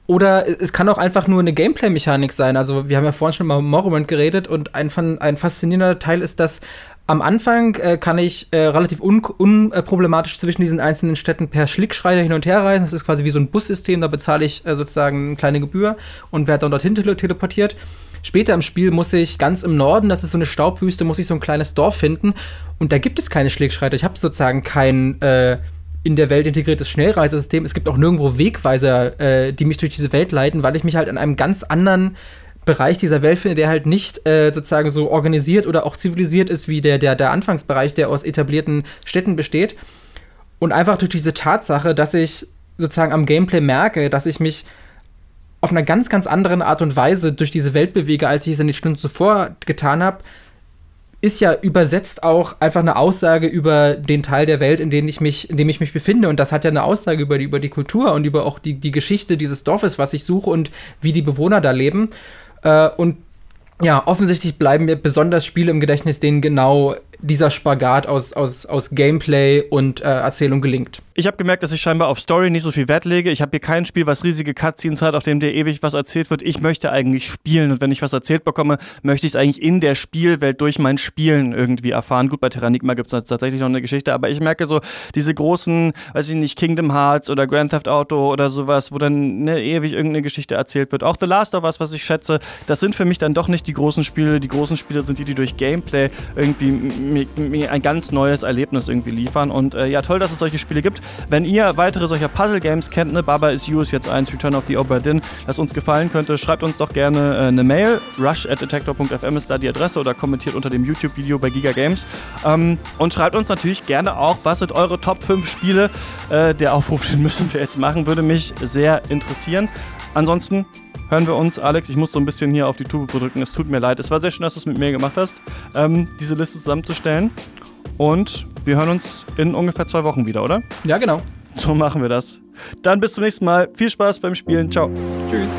S2: Oder es kann auch einfach nur eine Gameplay-Mechanik sein. Also, wir haben ja vorhin schon mal Morrowind geredet und ein, ein faszinierender Teil ist, dass am Anfang äh, kann ich äh, relativ unproblematisch un, äh, zwischen diesen einzelnen Städten per Schlickschreiter hin und her reisen. Das ist quasi wie so ein Bussystem, da bezahle ich äh, sozusagen eine kleine Gebühr und werde dann dorthin tele teleportiert. Später im Spiel muss ich ganz im Norden, das ist so eine Staubwüste, muss ich so ein kleines Dorf finden und da gibt es keine Schlickschreiter. Ich habe sozusagen kein äh, in der Welt integriertes Schnellreisesystem. Es gibt auch nirgendwo Wegweiser, äh, die mich durch diese Welt leiten, weil ich mich halt in einem ganz anderen Bereich dieser Welt finde, der halt nicht äh, sozusagen so organisiert oder auch zivilisiert ist wie der, der, der Anfangsbereich, der aus etablierten Städten besteht. Und einfach durch diese Tatsache, dass ich sozusagen am Gameplay merke, dass ich mich auf einer ganz, ganz anderen Art und Weise durch diese Welt bewege, als ich es in den Stunden zuvor getan habe, ist ja übersetzt auch einfach eine Aussage über den Teil der Welt, in dem ich mich, in dem ich mich befinde. Und das hat ja eine Aussage über die, über die Kultur und über auch die, die Geschichte dieses Dorfes, was ich suche und wie die Bewohner da leben. Äh, und ja, offensichtlich bleiben mir besonders Spiele im Gedächtnis, denen genau dieser Spagat aus, aus, aus Gameplay und äh, Erzählung gelingt.
S1: Ich habe gemerkt, dass ich scheinbar auf Story nicht so viel Wert lege. Ich habe hier kein Spiel, was riesige Cutscenes hat, auf dem dir ewig was erzählt wird. Ich möchte eigentlich spielen und wenn ich was erzählt bekomme, möchte ich es eigentlich in der Spielwelt durch mein Spielen irgendwie erfahren. Gut, bei Terranigma gibt es tatsächlich noch eine Geschichte, aber ich merke so, diese großen, weiß ich nicht, Kingdom Hearts oder Grand Theft Auto oder sowas, wo dann ne, ewig irgendeine Geschichte erzählt wird. Auch The Last of Us, was ich schätze, das sind für mich dann doch nicht die großen Spiele. Die großen Spiele sind die, die durch Gameplay irgendwie mir, mir ein ganz neues Erlebnis irgendwie liefern. Und äh, ja, toll, dass es solche Spiele gibt. Wenn ihr weitere solcher Puzzle-Games kennt, ne, Baba is You ist jetzt eins, Return of the Obra das uns gefallen könnte, schreibt uns doch gerne äh, eine Mail. rush at detector.fm ist da die Adresse oder kommentiert unter dem YouTube-Video bei Giga Games. Ähm, und schreibt uns natürlich gerne auch, was sind eure Top 5 Spiele. Äh, der Aufruf, <laughs> den müssen wir jetzt machen, würde mich sehr interessieren. Ansonsten hören wir uns. Alex, ich muss so ein bisschen hier auf die Tube drücken. Es tut mir leid. Es war sehr schön, dass du es mit mir gemacht hast, ähm, diese Liste zusammenzustellen. Und wir hören uns in ungefähr zwei Wochen wieder, oder?
S2: Ja, genau.
S1: So machen wir das. Dann bis zum nächsten Mal. Viel Spaß beim Spielen. Ciao.
S2: Tschüss.